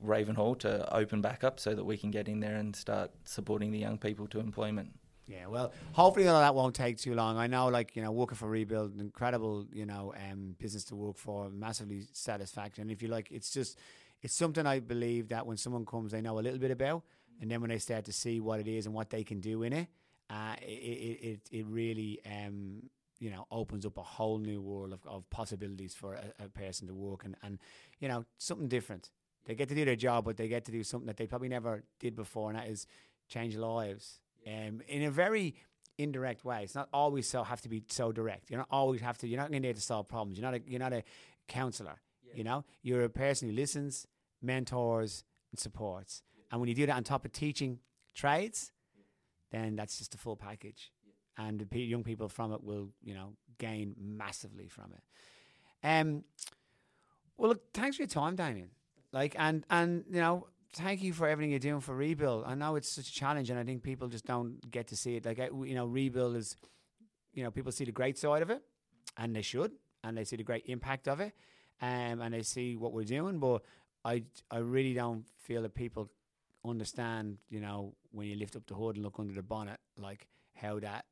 Ravenhall to open back up so that we can get in there and start supporting the young people to employment. Yeah, well, hopefully all that won't take too long. I know, like you know, working for Rebuild, incredible, you know, um, business to work for, massively satisfactory. And if you like, it's just, it's something I believe that when someone comes, they know a little bit about, and then when they start to see what it is and what they can do in it, uh, it, it it really um you know opens up a whole new world of, of possibilities for a, a person to work and and you know something different. They get to do their job, but they get to do something that they probably never did before, and that is change lives um, in a very indirect way. It's not always so have to be so direct. You're not always have to. You're not going there to solve problems. You're not a you're not a counselor. You know, you're a person who listens, mentors, and supports. And when you do that on top of teaching trades, then that's just a full package. And the pe- young people from it will, you know, gain massively from it. Um, well, look, thanks for your time, Damien. Like, and and you know, thank you for everything you're doing for rebuild. I know it's such a challenge, and I think people just don't get to see it. Like, you know, rebuild is, you know, people see the great side of it, and they should, and they see the great impact of it, um, and they see what we're doing. But I, I really don't feel that people understand, you know, when you lift up the hood and look under the bonnet, like how that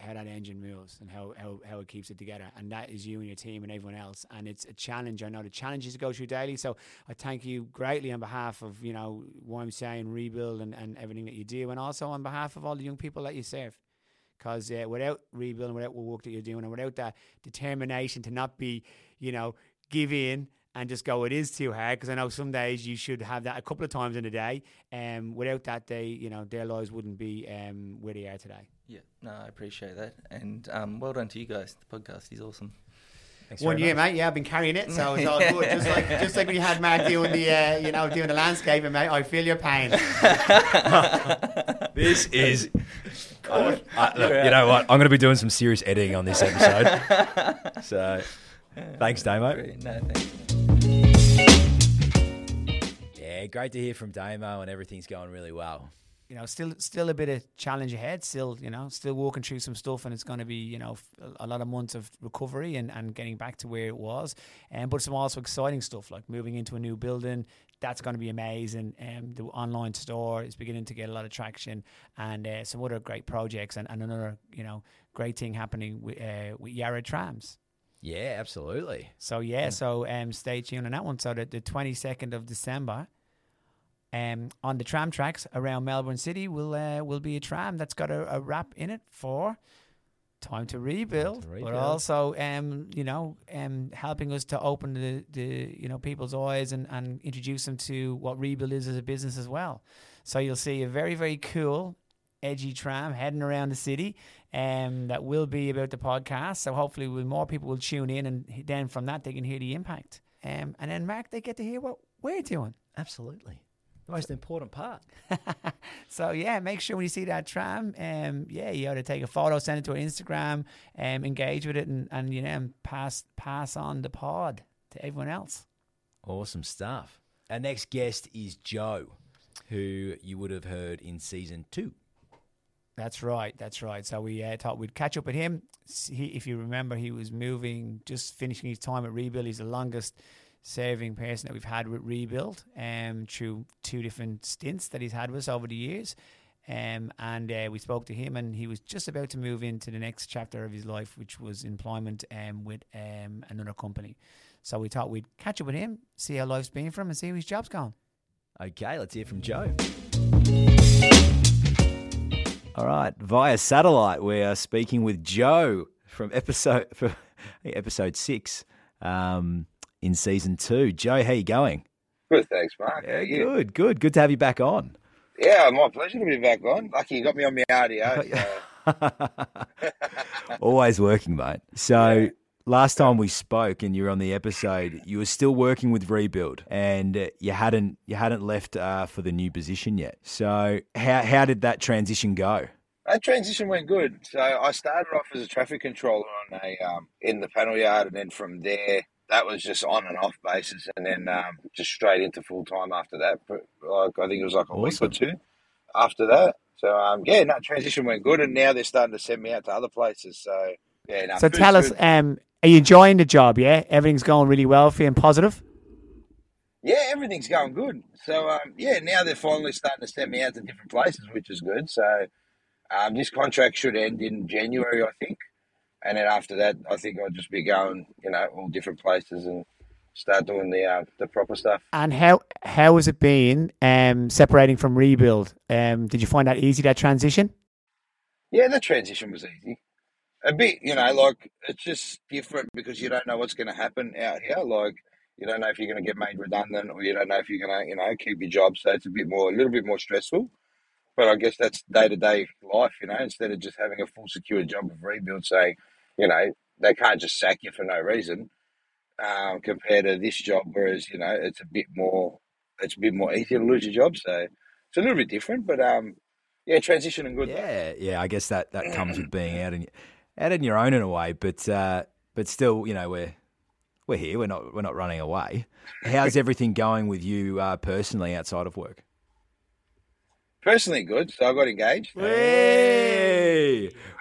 how that engine moves and how, how, how it keeps it together. And that is you and your team and everyone else. And it's a challenge. I know the challenges go through daily. So I thank you greatly on behalf of, you know, what I'm saying, Rebuild and, and everything that you do. And also on behalf of all the young people that you serve. Because uh, without Rebuild and without the work that you're doing and without that determination to not be, you know, give in and just go, it is too hard. Because I know some days you should have that a couple of times in a day. Um, without that, day, you know, their lives wouldn't be um, where they are today. Yeah, no, I appreciate that, and um, well done to you guys. The podcast is awesome. Thanks One year, much. mate. Yeah, I've been carrying it, so it's all good. Just like just like when you had Mark doing the, uh, you know, doing the landscaping, mate. I feel your pain. This is. I- I- look, you know what? I'm going to be doing some serious editing on this episode. so, thanks, Damo. Great, No, thanks. Yeah, great to hear from Damo, and everything's going really well. you know, still still a bit of challenge ahead. Still, you know, still walking through some stuff, and it's going to be, you know, a lot of months of recovery and, and getting back to where it was. And but some also exciting stuff like moving into a new building. That's going to be amazing. Um, the online store is beginning to get a lot of traction, and uh, some other great projects, and, and another, you know, great thing happening with uh, with Yarra Trams. Yeah, absolutely. So yeah, so um, stay tuned on that one. So the twenty second of December, um, on the tram tracks around Melbourne City will uh, will be a tram that's got a, a wrap in it for time to rebuild, but rebuild. also um, you know um, helping us to open the, the you know people's eyes and, and introduce them to what rebuild is as a business as well. So you'll see a very very cool edgy tram heading around the city um, that will be about the podcast. So hopefully, more people will tune in, and then from that they can hear the impact. Um, and then Mark, they get to hear what we're doing. Absolutely. The most important part. So yeah, make sure when you see that tram, um, yeah, you ought to take a photo, send it to our Instagram, um, engage with it, and, and you know, and pass pass on the pod to everyone else. Awesome stuff. Our next guest is Joe, who you would have heard in season two. That's right. That's right. So we uh, thought we'd catch up with him. He, if you remember, he was moving, just finishing his time at Rebuild. He's the longest serving person that we've had with Rebuild um, through two different stints that he's had with us over the years. Um, and uh, we spoke to him, and he was just about to move into the next chapter of his life, which was employment um, with um, another company. So we thought we'd catch up with him, see how life's been for him, and see how his job's going. Okay, let's hear from Joe. All right, via satellite, we are speaking with Joe from episode for episode six um, in season two. Joe, how you going? Good, thanks, Mark. Yeah, good, good, good to have you back on. Yeah, my pleasure to be back on. Lucky you got me on my RDO. So. Always working, mate. So last time we spoke and you were on the episode, you were still working with Rebuild, and uh, you hadn't you hadn't left uh, for the new position yet. So how how did that transition go? That transition went good. So I started off as a traffic controller on a um, in the panel yard, and then from there, that was just on and off basis, and then um, just straight into full time after that. But like I think it was like a Awesome. week or two after that. So um, yeah, that transition went good, and now they're starting to send me out to other places. So yeah, no, so tell us, um, are you enjoying the job? Yeah, everything's going really well for you and positive. Yeah, everything's going good. So um, yeah, now they're finally starting to send me out to different places, which is good. So Um, this contract should end in January, I think, and then after that, I think I'll just be going, you know, all different places and start doing the uh, the proper stuff. And how how has it been um, separating from rebuild? Um, did you find that easy that transition? Yeah, the transition was easy. A bit, you know, like it's just different because you don't know what's going to happen out here. Like you don't know if you're going to get made redundant or you don't know if you're going to, you know, keep your job. So it's a bit more, a little bit more stressful. But I guess that's day to day life, you know, instead of just having a full secure job of rebuild saying, you know, they can't just sack you for no reason um, compared to this job. Whereas, you know, it's a bit more, it's a bit more easy to lose your job. So it's a little bit different, but um, yeah, transition and good. Yeah, yeah. I guess that, that comes with being out in out in your own in a way, but uh, but still, you know, we're we're here. We're not we're not running away. How's everything going with you uh, personally outside of work? Personally, good. So I got engaged. Hey,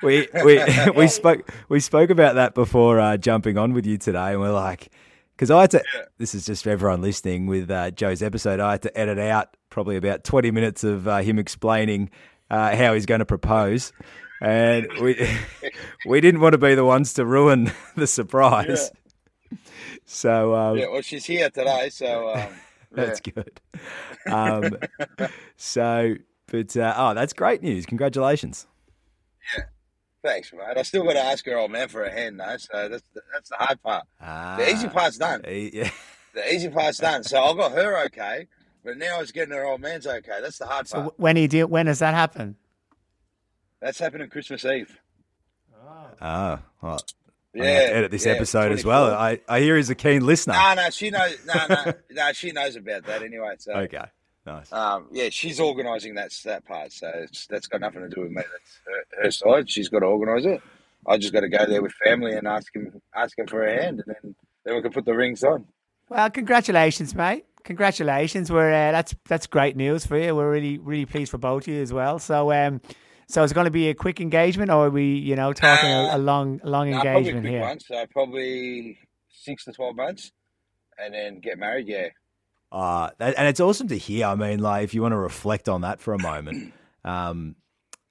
we we we spoke we spoke about that before uh, jumping on with you today, and we're like, because I had to. This is just for everyone listening with uh, Joe's episode. I had to edit out probably about twenty minutes of uh, him explaining uh, how he's going to propose, and we we didn't want to be the ones to ruin the surprise. Yeah. So um, yeah, well, she's here today, so um, that's good. Um, so, but uh, oh, that's great news! Congratulations. Yeah, thanks, mate. I still got to ask her old man for a hand, though. So that's the, that's the hard part. Ah, the easy ah, part's done. Eh, yeah. The easy part's done. So I got her okay, but now it's getting her old man's okay. That's the hard So part. when he do, when does that happen? That's happening Christmas Eve. Oh, well, Yeah, I'm edit this yeah, episode as well. I, I hear he's a keen listener. No, no, she knows. No, no, no, she knows about that anyway. So Okay, nice. Um, yeah, she's organising that that part, so it's, that's got nothing to do with me. That's her, her side. She's got to organise it. I just got to go there with family and ask him ask him for a hand, and then then we can put the rings on. Well, congratulations, mate. Congratulations. We're uh, that's that's great news for you. We're really really pleased for both of you as well. So um, so it's going to be a quick engagement, or are we you know talking a, a long long No, probably a engagement quick here? one, so probably six to twelve months, and then get married. Yeah, Uh, that, and it's awesome to hear. I mean, like if you want to reflect on that for a moment, um,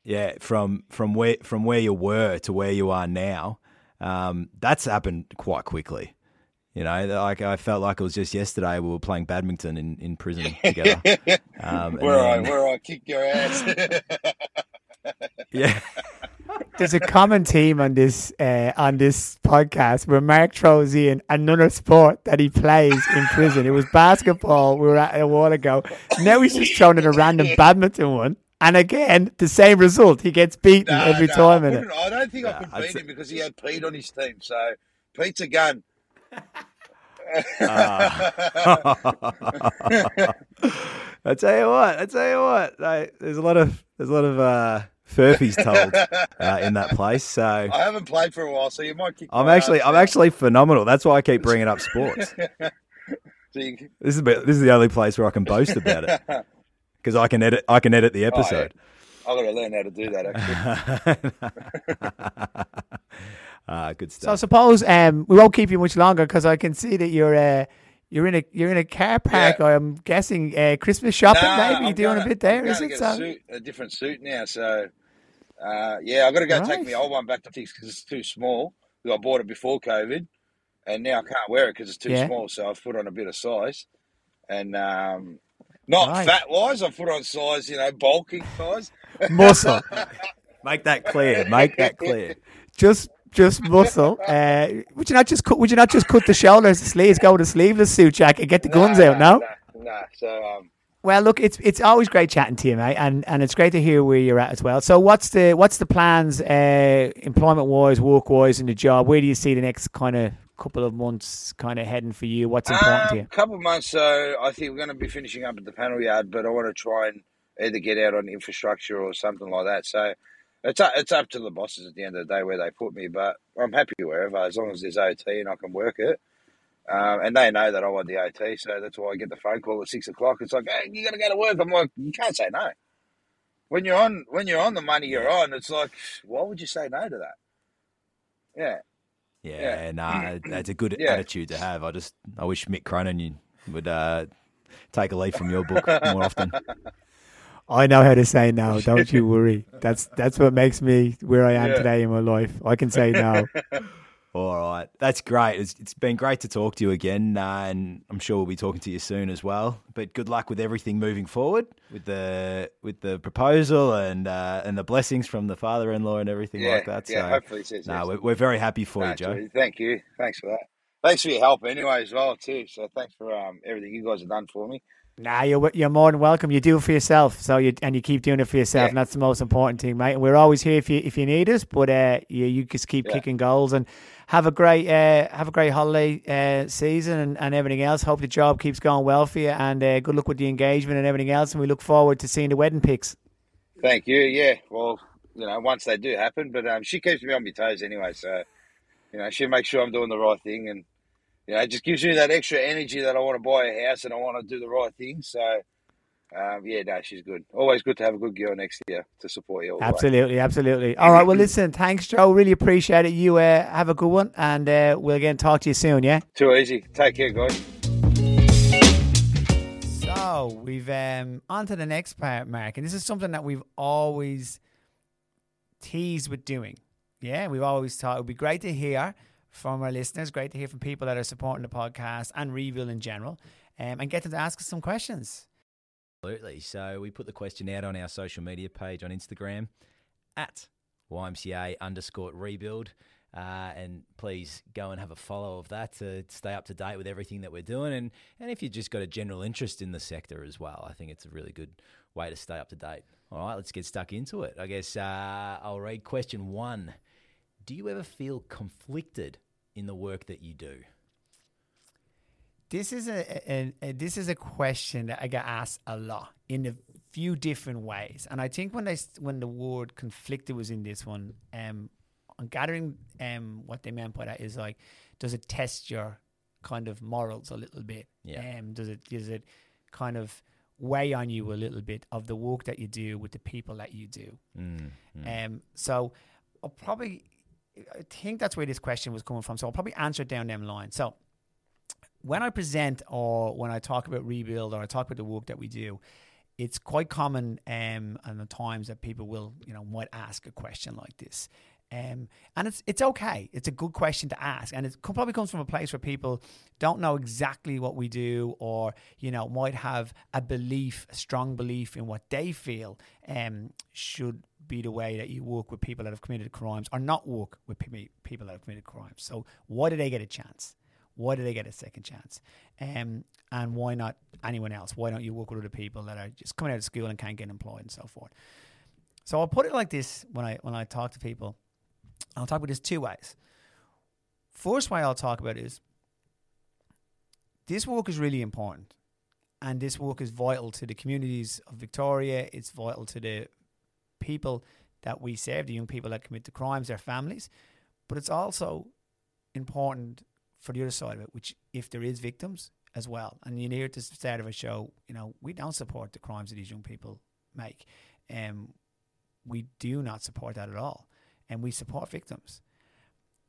yeah, from from where from where you were to where you are now, um, that's happened quite quickly. You know, like I felt like it was just yesterday we were playing badminton in, in prison together. Um, where I then- where I kick your ass. yeah, There's a common theme on this uh, on this podcast where Mark throws in another sport that he plays in prison. It was basketball. We were at a while ago. Now he's just thrown in a random badminton one, and again the same result. He gets beaten No, every no, time I, in it. I don't think I Nah, could I'd beat him because he had Pete on his team. So Pete's a gun. I tell you what, I tell you what, like, there's a lot of there's a lot of uh, furfies told uh, in that place. So I haven't played for a while, so you might kick. I'm actually I'm now. actually phenomenal. That's why I keep bringing up sports. This is about, this is the only place where I can boast about it because I can edit I can edit the episode. I've got to learn how to do that. Actually, Ah, good stuff. So I suppose um, we won't keep you much longer because I can see that you're uh, you're in a you're in a car park. Yeah. I'm guessing uh, Christmas shopping. Nah, maybe I'm you're doing gonna- a bit there, I'm is gonna it? get A, So suit, a different suit now, so uh, yeah, I've got to go take my old one back to fix because it's too small. I bought it before COVID, and now I can't wear it because it's too Yeah. small. So I've put on a bit of size, and um, not Right. fat wise. I've put on size, you know, bulking size. muscle, Make that clear. Make that clear. just just muscle. Uh, would you not just cut? Would you not just cut the shoulders, the sleeves, go with a sleeveless suit jacket, get the guns Nah, out? No. nah, nah. So um, Well, look, it's it's always great chatting to you, mate, and, and it's great to hear where you're at as well. So, what's the what's the plans, uh, employment wise, work wise, in the job? Where do you see the next kind of couple of months kind of heading for you? What's important to Um, you? couple of months, so I think we're going to be finishing up at the panel yard, but I want to try and either get out on infrastructure or something like that. So it's up, it's up to the bosses at the end of the day where they put me, but I'm happy wherever as long as there's OT and I can work it. Um, and they know that I want the OT, so that's why I get the phone call at six o'clock. It's like, hey, you got to go to work. I'm like, you can't say no. When you're on, when you're on the money you're on, it's like, why would you say no to that? Yeah. Yeah, Yeah. nah, that's a good Yeah. attitude to have. I just I wish Mick Cronin would uh, take a leaf from your book more often. I know how to say no. Don't you worry. That's that's what makes me where I am Yeah. today in my life. I can say no. All right, that's great. It's, it's been great to talk to you again, uh, and I'm sure we'll be talking to you soon as well. But good luck with everything moving forward with the with the proposal and uh, and the blessings from the father-in-law and everything Yeah, like that. yeah, so, hopefully it says no, yes. we're, we're very happy for No, you, Joe. Geordie, Thank you. Thanks for that. Thanks for your help anyway as well too. So thanks for um, everything you guys have done for me. Nah, you're you're more than welcome. You do it for yourself, so you and you keep doing it for yourself, Yeah. and that's the most important thing, mate. And we're always here if you if you need us. But uh, you you just keep Yeah. kicking goals and have a great uh, have a great holiday uh, season and, and everything else. Hope the job keeps going well for you, and uh, good luck with the engagement and everything else. And we look forward to seeing the wedding pics. Thank you. Yeah. Well, you know, once they do happen, but um, she keeps me on my toes anyway. So, you know, she makes sure I'm doing the right thing, and you know, it just gives you that extra energy that I want to buy a house and I want to do the right thing. So, um, yeah, no, she's good. Always good to have a good girl next to you to support you. All the way. Absolutely, absolutely. All right, well, listen, thanks, Joe. Really appreciate it. You uh, have a good one, and uh, we'll again talk to you soon. Yeah. Too easy. Take care, guys. So we've um on to the next part, Mark, and this is something that we've always teased with doing. Yeah, we've always thought it would be great to hear from our listeners, great to hear from people that are supporting the podcast and Rebuild in general, um, and get them to ask us some questions. Absolutely. So we put the question out on our social media page on Instagram at YMCA underscore rebuild. Uh, and please go and have a follow of that to stay up to date with everything that we're doing. And, and if you've just got a general interest in the sector as well, I think it's a really good way to stay up to date. All right, let's get stuck into it. I guess uh, I'll read question one Do you ever feel conflicted in the work that you do? This is a, a, a this is a question that I get asked a lot in a few different ways, and I think when they when the word conflicted was in this one, um, I'm gathering um what they meant by that is like, does it test your kind of morals a little bit? Yeah. Um, does it does it kind of weigh on you a little bit of the work that you do with the people that you do? Mm, mm. Um, so I'll probably, I think that's where this question was coming from. So I'll probably answer it down them lines. So when I present or when I talk about rebuild or I talk about the work that we do, it's quite common um, and the times that people will, you know, might ask a question like this. Um, and it's it's okay. It's a good question to ask, and it probably comes from a place where people don't know exactly what we do, or you know, might have a belief, a strong belief in what they feel um, should be the way that you work with people that have committed crimes, or not work with people that have committed crimes. So, why do they get a chance? Why do they get a second chance? Um, and why not anyone else? Why don't you work with other people that are just coming out of school and can't get employed and so forth? So I'll put it like this when I when I talk to people. I'll talk about this two ways. First way I'll talk about is this work is really important. And this work is vital to the communities of Victoria. It's vital to the people that we serve, the young people that commit the crimes, their families. But it's also important for the other side of it, which if there is victims as well. And you hear at the start of a show, you know, we don't support the crimes that these young people make. Um, we do not support that at all. And we support victims.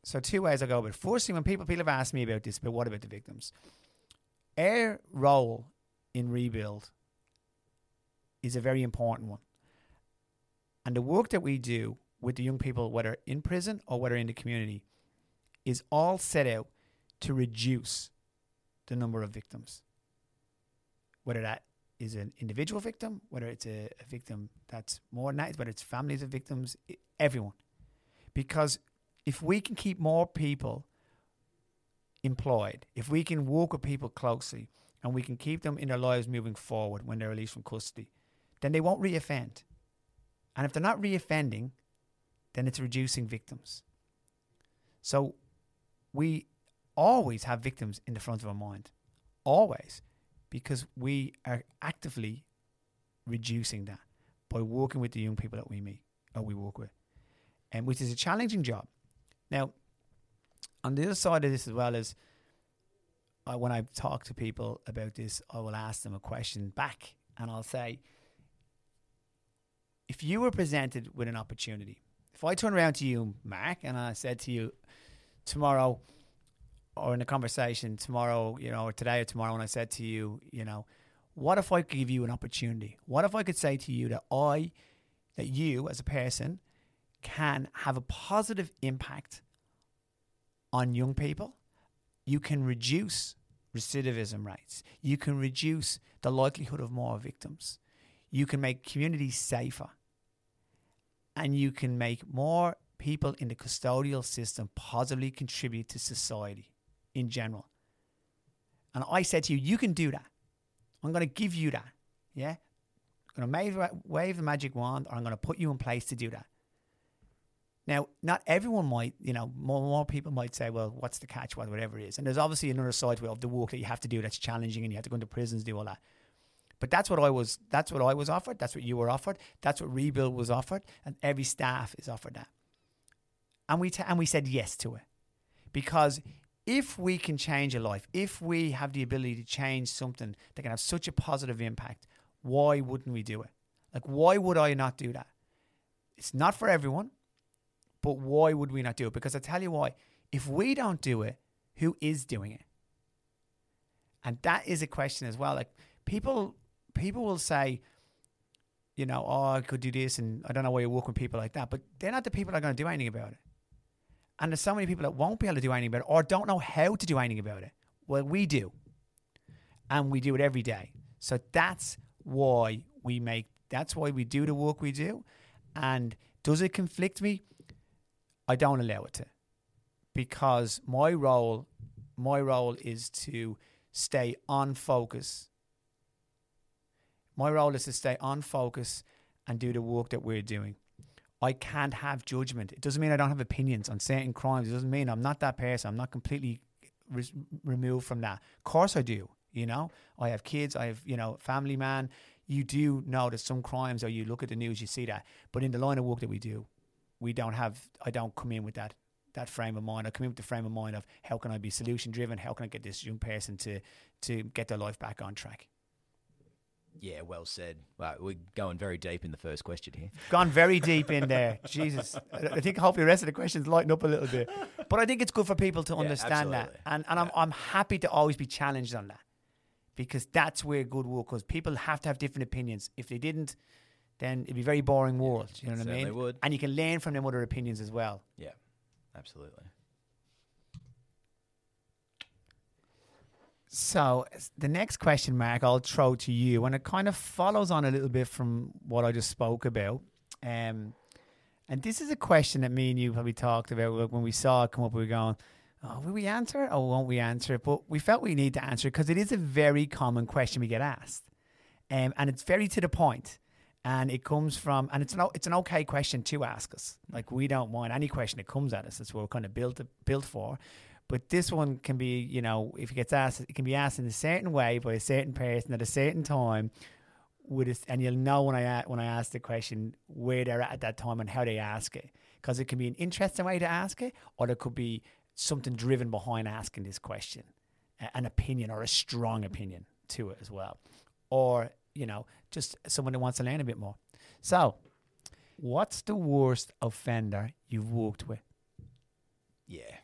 So two ways I go about it. Firstly, when people people have asked me about this, but what about the victims? Our role in rebuild is a very important one. And the work that we do with the young people, whether in prison or whether in the community, is all set out to reduce the number of victims. Whether that is an individual victim, whether it's a, a victim that's more than that, whether it's families of victims, everyone. Because if we can keep more people employed, if we can work with people closely, and we can keep them in their lives moving forward when they're released from custody, then they won't reoffend. And if they're not reoffending, then it's reducing victims. So we always have victims in the front of our mind, always, because we are actively reducing that by working with the young people that we meet or we work with, and which is a challenging job. Now, on the other side of this as well is I, when I talk to people about this, I will ask them a question back, and I'll say, if you were presented with an opportunity, if I turn around to you, Mark, and I said to you tomorrow, or in a conversation tomorrow, you know, or today or tomorrow, and I said to you, you know, what if I could give you an opportunity? What if I could say to you that I, that you as a person can have a positive impact on young people? You can reduce recidivism rates. You can reduce the likelihood of more victims. You can make communities safer. And you can make more people in the custodial system positively contribute to society in general. And I said to you, you can do that. I'm going to give you that. Yeah? I'm going to wave the magic wand or I'm going to put you in place to do that. Now, not everyone might, you know, more, more people might say, well, what's the catch, whatever it is. And there's obviously another side of the work that you have to do that's challenging and you have to go into prisons, do all that. But that's what I was that's what I was offered, that's what you were offered, that's what Rebuild was offered, and every staff is offered that. And we t- and we said yes to it. Because if we can change a life, if we have the ability to change something that can have such a positive impact, why wouldn't we do it? Like why would I not do that? It's not for everyone. But why would we not do it? Because I tell you why. If we don't do it, who is doing it? And that is a question as well. Like people people will say, you know, oh, I could do this and I don't know why you work with people like that. But they're not the people that are going to do anything about it. And there's so many people that won't be able to do anything about it or don't know how to do anything about it. Well, we do. And we do it every day. So that's why we make that's why we do the work we do. And does it conflict me? I don't allow it to, because my role, my role is to stay on focus. My role is to stay on focus and do the work that we're doing. I can't have judgment. It doesn't mean I don't have opinions on certain crimes. It doesn't mean I'm not that person. I'm not completely re- removed from that. Of course, I do. You know, I have kids. I have you know, family man. You do notice some crimes, or you look at the news, you see that. But in the line of work that we do, we don't have I don't come in with that that frame of mind. I come in with the frame of mind of how can I be solution driven? How can I get this young person to to get their life back on track? Yeah, well said. Well, we're going very deep in the first question here. Gone very deep in there. Jesus. I think hopefully the rest of the questions lighten up a little bit. But I think it's good for people to understand yeah, that. And and yeah. I'm I'm happy to always be challenged on that. Because that's where good work because people have to have different opinions. If they didn't, then it'd be a very boring world. You know what I mean? Would. And you can learn from them other opinions as well. Yeah, absolutely. So the next question, Mark, I'll throw to you, and it kind of follows on a little bit from what I just spoke about. Um, and this is a question that me and you probably talked about when we saw it come up. We were going, "Oh, will we answer it or won't we answer it?" But we felt we need to answer it because it is a very common question we get asked, um, and it's very to the point. and it comes from and it's an it's an okay question to ask us. Like we don't mind any question that comes at us. That's what we're kind of built built for. But this one can be, you know, if it gets asked, it can be asked in a certain way by a certain person at a certain time. With it, and you'll know when I when I ask the question where they're at at that time and how they ask it, because it can be an interesting way to ask it, or there could be something driven behind asking this question, an opinion or a strong opinion to it as well, or you know, just someone who wants to learn a bit more. So, what's the worst offender you've worked with? Yeah.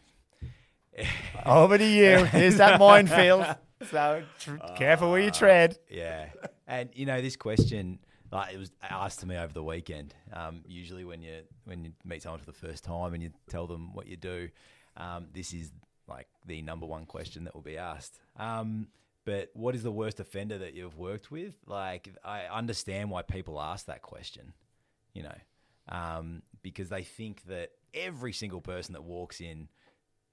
Over to you. Here's that minefield. So tr- uh, careful where you tread. Yeah. And you know this question, like it was asked to me over the weekend. Um, usually when you when you meet someone for the first time and you tell them what you do, um, this is like the number one question that will be asked. Um, but what is the worst offender that you've worked with? Like, I understand why people ask that question, you know, um, because they think that every single person that walks in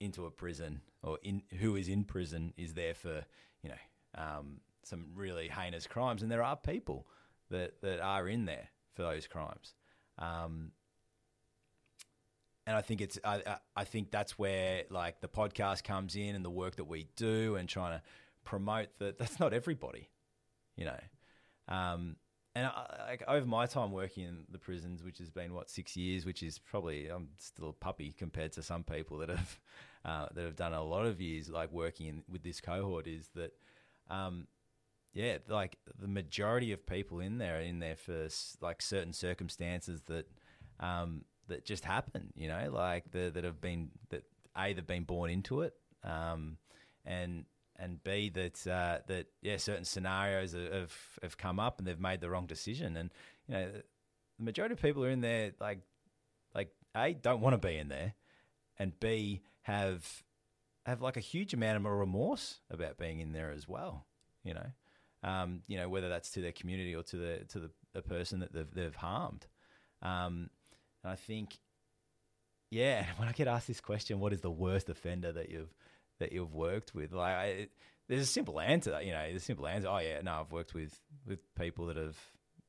into a prison or in who is in prison is there for, you know, um, some really heinous crimes, and there are people that that are in there for those crimes. Um, and I think it's I, I think that's where like the podcast comes in and the work that we do and trying to promote that that's not everybody, you know. Um, and I, like over my time working in the prisons, which has been what six years, which is probably I'm still a puppy compared to some people that have uh, that have done a lot of years, like working in, with this cohort, is that, um, yeah, like the majority of people in there are in there for like certain circumstances that um, that just happen, you know, like the, that have been that a they've been born into it, um, and and b that uh, that yeah certain scenarios have have come up and they've made the wrong decision. And you know the majority of people are in there like like a don't want to be in there and b have have like a huge amount of remorse about being in there as well you know? Um, you know whether that's to their community or to the to the, the person that they've, they've harmed. Um, and I think yeah when I get asked this question what is the worst offender that you've that you've worked with? Like I, there's a simple answer you know the simple answer oh yeah no I've worked with with people that have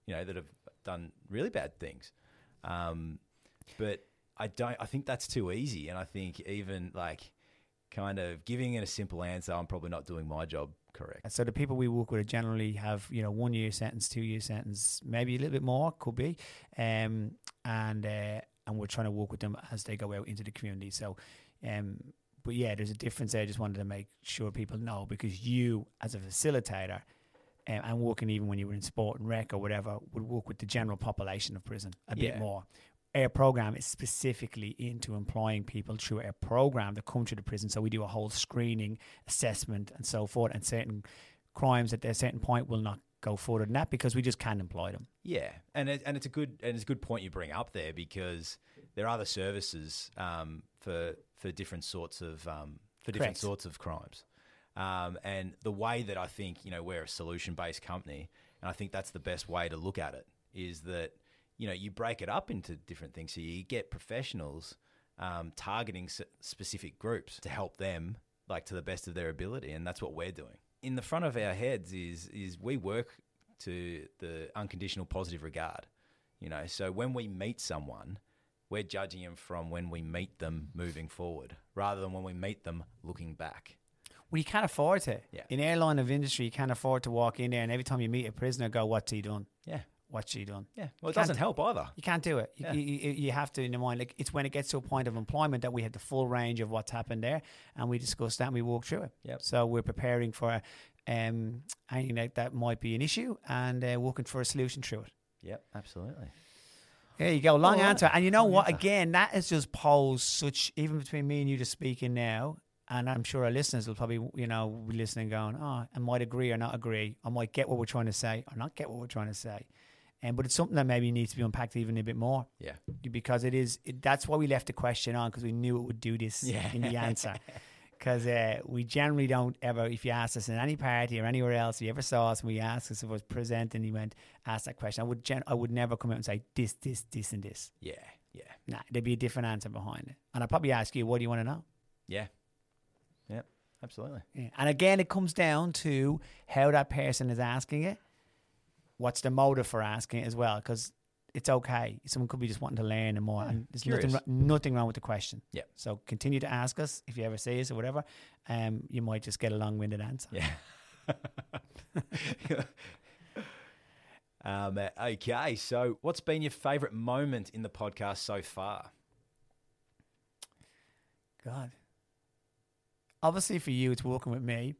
you know that have done really bad things. Um, but I don't I think that's too easy and I think even like kind of giving it a simple answer I'm probably not doing my job correct And So the people we work with generally have, you know, one year sentence, two year sentence, maybe a little bit more, could be, um, and uh, and we're trying to work with them as they go out into the community. So, um, but yeah, there's a difference there. I just wanted to make sure people know because you, as a facilitator, um, and working even when you were in sport and rec or whatever, would work with the general population of prison a bit more. Our program is specifically into employing people through our program that come to the prison. So we do a whole screening, assessment, and so forth. And certain crimes at a certain point will not go further than that because we just can't employ them. Yeah, and it, and it's a good and it's a good point you bring up there because there are other services um, for for different sorts of um, for different Correct. sorts of crimes, um, and the way that I think you know we're a solution based company, and I think that's the best way to look at it is that you know you break it up into different things, so you get professionals um, targeting s- specific groups to help them like to the best of their ability, and that's what we're doing. In the front of our heads is is we work to the unconditional positive regard. You know, so when we meet someone, we're judging them from when we meet them moving forward, rather than when we meet them looking back. Well, you can't afford to. Yeah. In airline of industry, you can't afford to walk in there and every time you meet a prisoner, go, "What's he done? Yeah, What's she done?" yeah. Well, it doesn't help either. You can't do it. You, Yeah. you, you, have to in your mind. Like it's when it gets to a point of employment that we have the full range of what's happened there, and we discuss that and we walk through it. Yep. So we're preparing for um, anything that, that might be an issue and uh, working for a solution through it. Yep, absolutely. There you go, long right. answer. And you know what? answer. Again, that has just posed such even between me and you just speaking now. And I'm sure our listeners will probably, you know, be listening, going, "Oh, I might agree or not agree. I might get what we're trying to say or not get what we're trying to say." And but it's something that maybe needs to be unpacked even a bit more Yeah, because it is. It, that's why we left the question on because we knew it would do this Yeah. in the answer. Because uh, we generally don't ever, if you ask us in any party or anywhere else, if you ever saw us and we asked us if it was present and you went ask that question, I would gen- I would never come out and say this, this, this, and this. yeah, yeah, Nah, there'd be a different answer behind it. And I'd probably ask you, what do you want to know? yeah. Yep, absolutely. Yeah. And again, it comes down to how that person is asking it. What's the motive for asking it as well? Because it's okay. Someone could be just wanting to learn and more. and there's nothing, curious. nothing wrong with the question. Yep. So continue to ask us if you ever see us or whatever. Um, you might just get a long winded answer. Yeah. um, uh, okay, so what's been your favourite moment in the podcast so far? God. Obviously, for you, it's working with me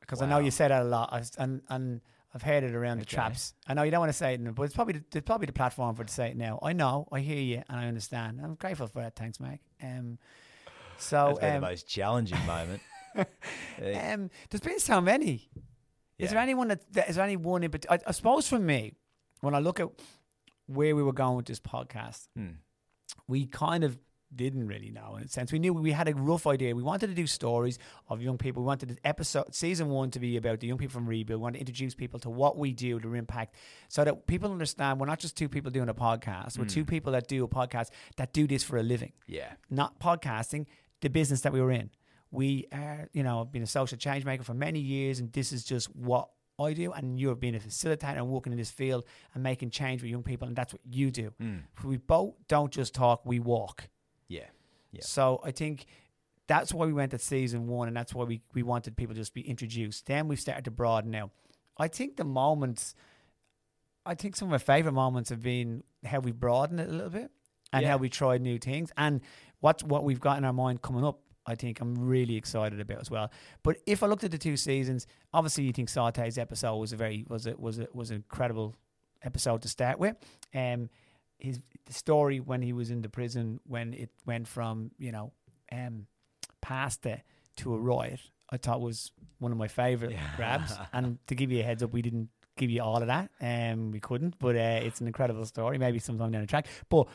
because I know you say that a lot, and and I've heard it around the traps. I know you don't want to say it, but it's probably the, it's probably the platform for to say it now. I know, I hear you, and I understand. I'm grateful for that. Thanks, Mike. Um, so That's been um, the most challenging moment. Uh, um, there's been so many. Is there anyone that, that is there any one in particular? I, I suppose for me, when I look at where we were going with this podcast, Hmm. we kind of didn't really know in a sense. We knew we had a rough idea. We wanted to do stories of young people. We wanted the episode season one to be about the young people from Rebuild. We wanted to introduce people to what we do, their impact, so that people understand we're not just two people doing a podcast. We're two mm. people that do a podcast that do this for a living yeah, not podcasting, the business that we were in. We are, you know, I've been a social change maker for many years, and this is just what I do. And you've been a facilitator and working in this field and making change with young people, and that's what you do. Mm. We both don't just talk, we walk. Yeah, yeah. So I think that's why we went at season one, and that's why we, we wanted people to just be introduced. Then we've started to broaden out. I think the moments, I think some of my favorite moments have been how we broadened it a little bit and Yeah. how we tried new things and what's what we've got in our mind coming up. I think I'm really excited about as well. But if I looked at the two seasons, obviously you think Saute's episode was a very was a was a was an incredible episode to start with. Um, his the story when he was in the prison when it went from you know um pasta to a riot. I thought was one of my favorite grabs. And to give you a heads up, we didn't give you all of that. Um, we couldn't, but uh, it's an incredible story. Maybe sometime down the track. But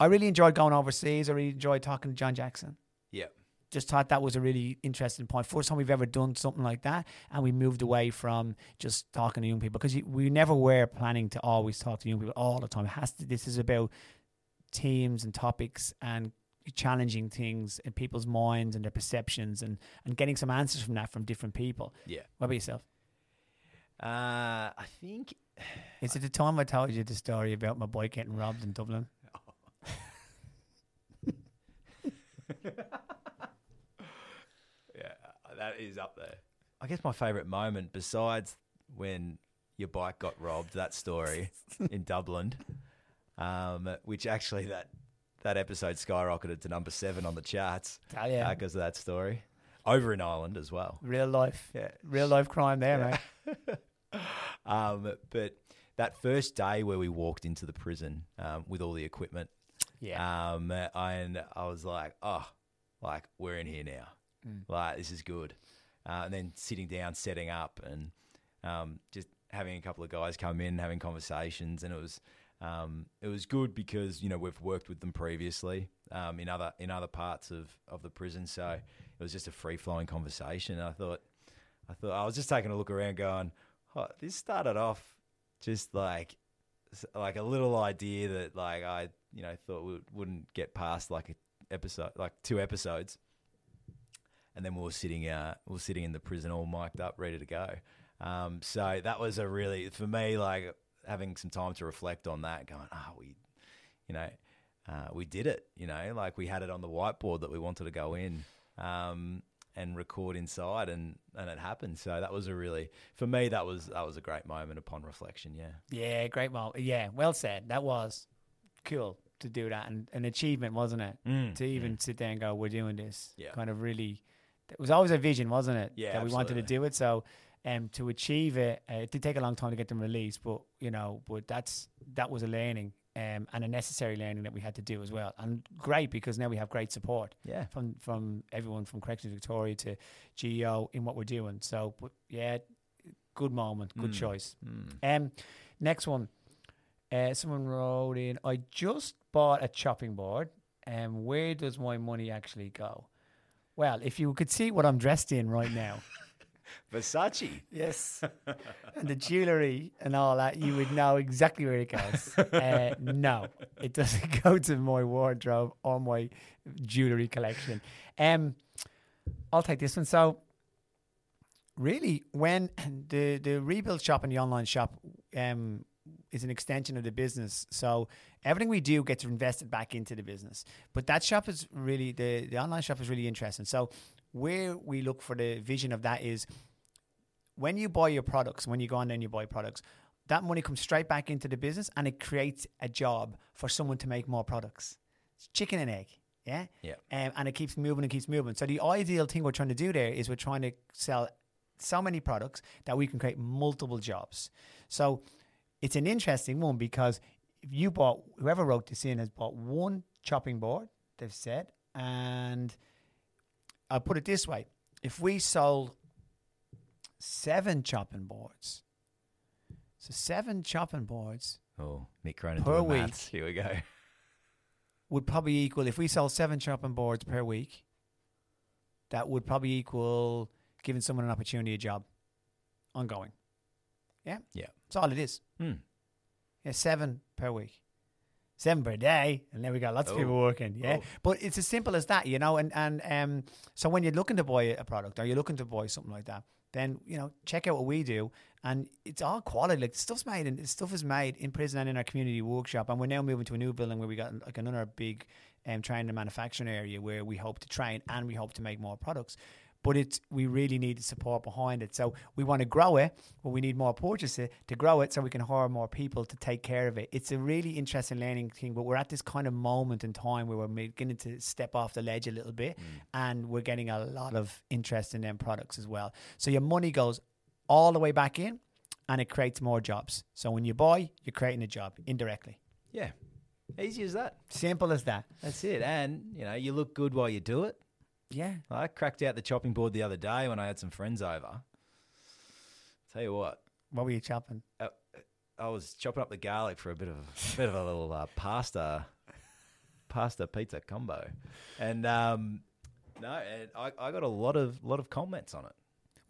I really enjoyed going overseas. I really enjoyed talking to John Jackson. Yeah. Just thought that was a really interesting point. First time we've ever done something like that, and we moved away from just talking to young people because we never were planning to always talk to young people all the time. It has to. This is about teams and topics and challenging things in people's minds and their perceptions and, and getting some answers from that from different people. Yeah. What about yourself? Uh, I think Is it the time I told you the story about my boy getting robbed in Dublin? yeah, that is up there. I guess my favourite moment, besides when your bike got robbed, that story in Dublin, um, which actually that that episode skyrocketed to number seven on the charts Tell ya. because of that story. Over in Ireland as well. Real life. Yeah. Real life crime there, mate. Um, but that first day where we walked into the prison um, with all the equipment, Yeah. um, and I was like, oh, like we're in here now, Mm. like this is good. Uh, and then sitting down, setting up, and um, just having a couple of guys come in, having conversations, and it was um, it was good because you know we've worked with them previously um, in other in other parts of, of the prison, so it was just a free flowing conversation. And I thought I thought I was just taking a look around, going, oh, this started off just like like a little idea that like I you know thought would, wouldn't get past like a episode like two episodes, and then we were sitting uh we were sitting in the prison all mic'd up, ready to go. Um, so that was a really for me like having some time to reflect on that, going, oh, we, you know, uh, we did it. You know, like we had it on the whiteboard that we wanted to go in. Um, and record inside and, and it happened. So that was a really for me that was that was a great moment upon reflection, yeah. Yeah, great moment. Yeah, well said. That was cool to do that and an achievement, wasn't it? Mm, to even sit there and go, we're doing this. Yeah. Kind of really, it was always a vision, wasn't it? Yeah, That we wanted to do it. So, um, to achieve it, uh, it did take a long time to get them released, but you know, but that's that was a learning. Um, and a necessary learning that we had to do as well, and great because now we have great support Yeah. from from everyone from Corrections Victoria to GEO in what we're doing. So, but yeah, good moment, good Mm. choice. Mm. Um, next one. Uh, someone wrote in, I just bought a chopping board. And where does my money actually go? Well, if you could see what I'm dressed in right now. Versace. Yes. and the jewellery and all that, you would know exactly where it goes. Uh, no, it doesn't go to my wardrobe or my jewellery collection. Um, I'll take this one. So, really, when the, the rebuild shop and the online shop um, is an extension of the business, so everything we do gets invested back into the business. But that shop is really, the, the online shop is really interesting. So, where we look for the vision of that is when you buy your products, when you go on there and you buy products, that money comes straight back into the business and it creates a job for someone to make more products. It's chicken and egg. Yeah. Yeah. Um, and it keeps moving and keeps moving. So the ideal thing we're trying to do there is we're trying to sell so many products that we can create multiple jobs. So it's an interesting one because if you bought whoever wrote this in has bought one chopping board, they've said, and I'll put it this way: if we sold seven chopping boards, so seven chopping boards Oh, Mick Cronin Per week. maths. Here we go. would probably equal if we sell seven chopping boards per week. That would probably equal giving someone an opportunity, a job, ongoing. Yeah, Yeah. that's all it is. Hmm. Yeah, seven per week, seven per day, and then we got lots of people Oh. working. Yeah, Oh. but it's as simple as that, you know. And and um, so when you're looking to buy a product or you're looking to buy something like that, then you know check out what we do, and it's all quality. Like stuff's made, and stuff is made in prison and in our community workshop. And we're now moving to a new building where we got like another big um, training and manufacturing area where we hope to train and we hope to make more products. But it's we really need the support behind it. So we want to grow it, but we need more purchases to grow it so we can hire more people to take care of it. It's a really interesting learning thing, but we're at this kind of moment in time where we're beginning to step off the ledge a little bit mm. and we're getting a lot of interest in them products as well. So your money goes all the way back in and it creates more jobs. So when you buy, you're creating a job indirectly. Yeah. Easy as that. Simple as that. That's it. And, you know, you look good while you do it. Yeah. I cracked out the chopping board the other day when I had some friends over. Tell you what, What were you chopping? uh, I was chopping up the garlic for a bit of a bit of a little uh, pasta pasta pizza combo, and um, no, and I, I got a lot of lot of comments on it,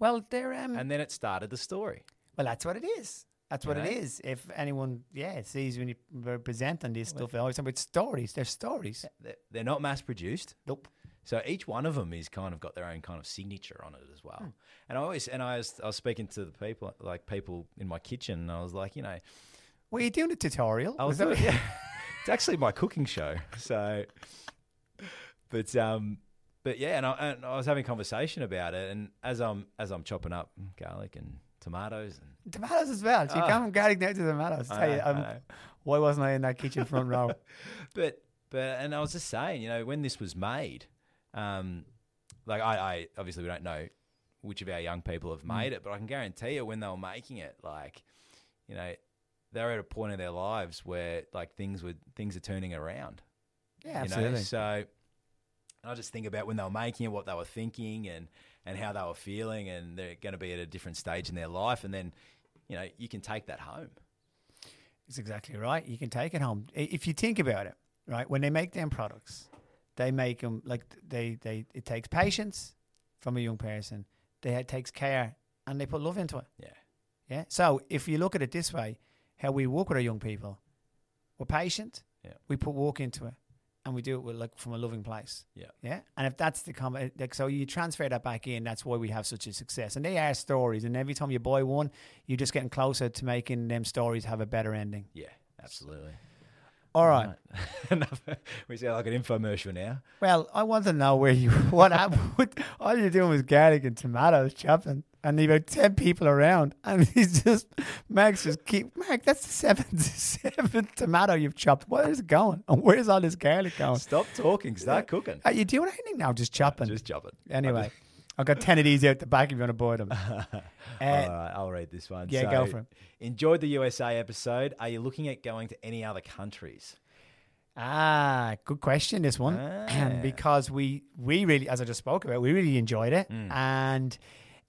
Well, they're um. and then it started the story. well, that's what it is. That's what it is. If anyone, yeah, sees when you were presenting this stuff, they always talk about stories. They're stories. They're, they're not mass produced. Nope. So each one of them is kind of got their own kind of signature on it as well. And I always and I was I was speaking to the people like people in my kitchen, and I was like, you know, Were you doing a tutorial? I was doing, yeah, it's actually my cooking show. So, but um, but yeah, and I, and I was having a conversation about it, and as I'm as I'm chopping up garlic and tomatoes, and tomatoes as well. So you Ah. come from garlic now to tomatoes. I Tell you, I um, why wasn't I in that kitchen front row? but but and I was just saying, you know, when this was made, um, like I, I obviously we don't know which of our young people have Mm. made it, but I can guarantee you when they were making it, like, you know, they're at a point in their lives where like things would things are turning around. Yeah, you know? absolutely. So I just think about when they were making it, what they were thinking, and and how they were feeling, and they're going to be at a different stage in their life, and then, you know, you can take that home. It's exactly right. You can take it home. If you think about it, right? When they make them products, they make them like they they. It takes patience from a young person. They it takes care and they put love into it. Yeah. Yeah. So if you look at it this way, how we work with our young people, we're patient. Yeah. We put work into it, and we do it with like from a loving place. Yeah. Yeah. And if that's the com- eh, like, so you transfer that back in. That's why we have such a success. And they are stories. And every time you buy one, you're just getting closer to making them stories have a better ending. Yeah, absolutely. All right. Enough. we sound like an infomercial now. Well, I want to know where you what happened. What, all you're doing was garlic and tomatoes chopping, and there about ten people around, and he's just Max just keep Mac. That's the seventh seventh tomato you've chopped. Where is it going? And where's all this garlic going? Stop talking. Start cooking. Are you doing anything now? Just chopping. Just chop it. Anyway, I've got ten of these out the back if you want to buy them. Uh, All right, I'll read this one. yeah, go for it. Enjoyed the USA episode. Are you looking at going to any other countries? Ah, good question. This one Ah. because we we really, as I just spoke about, we really enjoyed it, Mm. and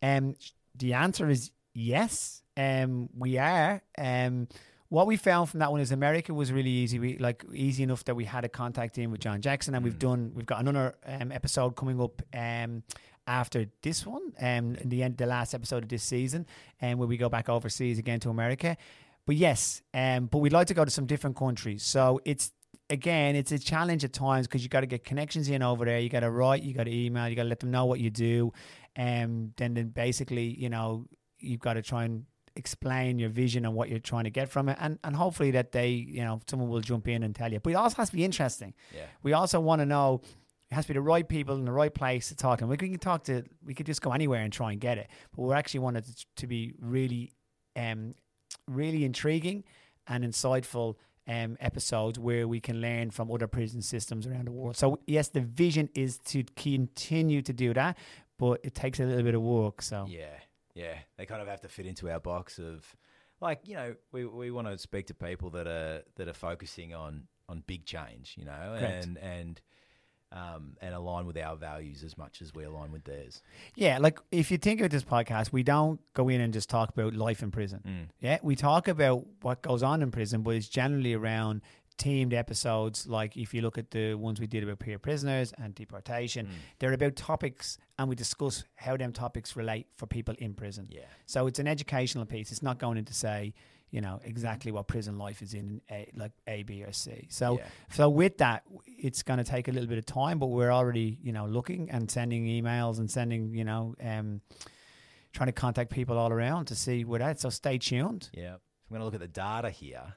um, the answer is yes. Um, we are. Um, what we found from that one is America was really easy. We like easy enough that we had a contact in with John Jackson, and we've done. We've got another um, episode coming up. Um, after this one, um, in the end, the last episode of this season, and where we go back overseas again to America. But yes, um, but we'd like to go to some different countries. So it's again, it's a challenge at times because you got to get connections in over there. You got to write, you got to email, you got to let them know what you do, and then then basically, you know, you've got to try and explain your vision and what you're trying to get from it, and and hopefully that they, you know, someone will jump in and tell you. But it also has to be interesting. Yeah. We also want to know. It has to be the right people in the right place to talk. And we can talk to, we could just go anywhere and try and get it. But we actually wanted it to be really, um, really intriguing and insightful um, episodes where we can learn from other prison systems around the world. So yes, the vision is to continue to do that, but it takes a little bit of work. So Yeah, yeah. They kind of have to fit into our box of, like, you know, we, we want to speak to people that are that are focusing on on big change, you know, Correct. and and um, and align with our values as much as we align with theirs. Yeah, like if you think about this podcast, we don't go in and just talk about life in prison. Mm. Yeah, we talk about what goes on in prison, but it's generally around teamed episodes. Like if you look at the ones we did about peer prisoners and deportation, they're about topics, and we discuss how them topics relate for people in prison. Yeah. So it's an educational piece. It's not going in to say, you know, exactly what prison life is in, a, like A, B, or C. So, Yeah. so with that, it's going to take a little bit of time, but we're already, you know, looking and sending emails and sending, you know, um, trying to contact people all around to see where that. So stay tuned. Yeah. I'm going to look at the data here.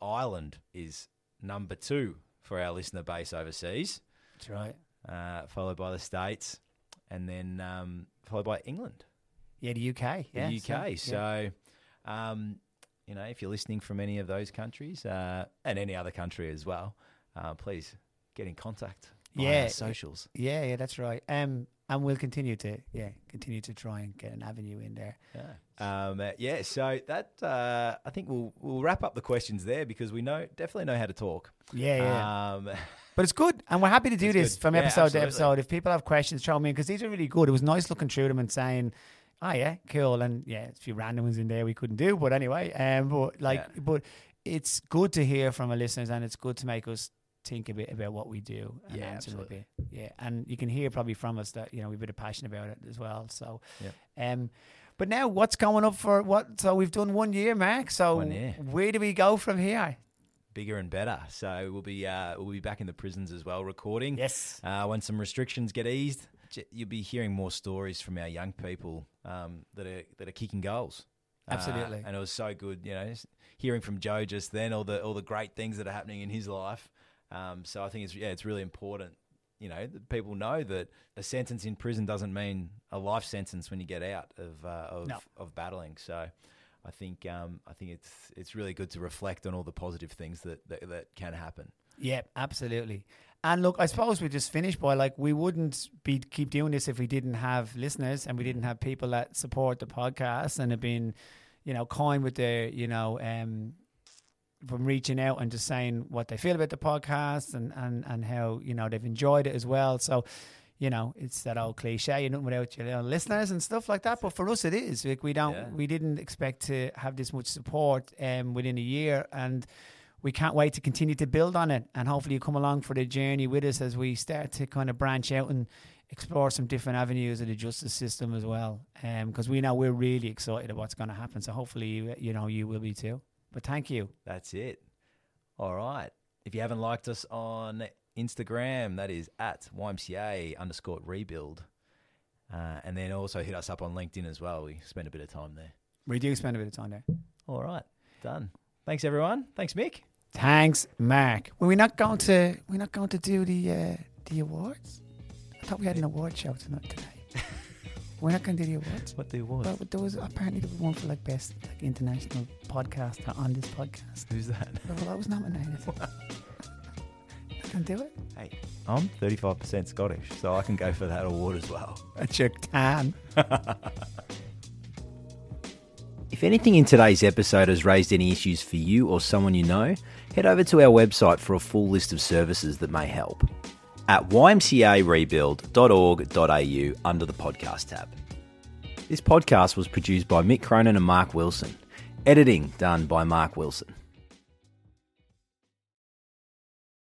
Ireland is number two for our listener base overseas, That's right. uh, followed by the States, and then um, followed by England. Yeah, the UK. yeah, the UK. so- So, um, you know, if you're listening from any of those countries uh, and any other country as well, uh, please get in contact. Yeah. socials. yeah, yeah, that's right. Um, and we'll continue to, yeah, continue to try and get an avenue in there. Yeah. Um, uh, yeah. So that uh, I think we'll we'll wrap up the questions there because we know definitely know how to talk. Yeah, yeah. Um, But it's good, and we're happy to do It's this good. from Yeah, episode absolutely. to episode. If people have questions, throw them in because these are really good. It was nice looking through them and saying, "Oh yeah, cool," and yeah, a few random ones in there we couldn't do, but anyway, um, but like, Yeah. but it's good to hear from our listeners, and it's good to make us think a bit about what we do and Yeah, answer a absolutely. bit. Yeah, and you can hear probably from us that you know we've been a bit of passion about it as well. So, Yep. um, but now what's coming up for what? So we've done one year, Mark. So One year. where do we go from here? Bigger and better. So we'll be uh, we'll be back in the prisons as well, recording. Yes. Uh, when some restrictions get eased, you'll be hearing more stories from our young people um, that are that are kicking goals. Uh, Absolutely. and it was so good, you know, hearing from Joe just then all the all the great things that are happening in his life. Um, so I think it's yeah, it's really important. You know, that people know that a sentence in prison doesn't mean a life sentence when you get out of uh, of, No. of battling. So. I think um, I think it's it's really good to reflect on all the positive things that, that, that can happen. Yeah, absolutely. And look, I suppose we just finished by like we wouldn't be keep doing this if we didn't have listeners and we didn't have people that support the podcast and have been, you know, kind with their, you know, um from reaching out and just saying what they feel about the podcast and, and, and how, you know, they've enjoyed it as well. So, you know, it's that old cliche, you're nothing without your little listeners and stuff like that. But for us, it is. Like we don't, Yeah. we didn't expect to have this much support um, within a year, and we can't wait to continue to build on it. And hopefully, you come along for the journey with us as we start to kind of branch out and explore some different avenues of the justice system as well. Because we know we're really excited about what's going to happen. So hopefully, you, you know, you will be too. But thank you. That's it. All right. If you haven't liked us on Instagram, that is at YMCA underscore rebuild. Uh, and then also hit us up on LinkedIn as well. We spend a bit of time there. We do spend a bit of time there. All right. Done. Thanks, everyone. Thanks, Mick. Thanks, Mark. Well, we're not going to we're not going to do the uh, the awards. I thought we had an award show tonight today. we're not going to do the awards. What the awards? Well, there was apparently there was one for like best like international podcaster on this podcast. Who's that? Well, I was nominated. I can do it. Hey, I'm 35% Scottish, so I can go for that award as well. That's your tan. If anything in today's episode has raised any issues for you or someone you know, head over to our website for a full list of services that may help at ymcarebuild.org.au under the podcast tab. This podcast was produced by Mick Cronin and Mark Wilson. Editing done by Mark Wilson.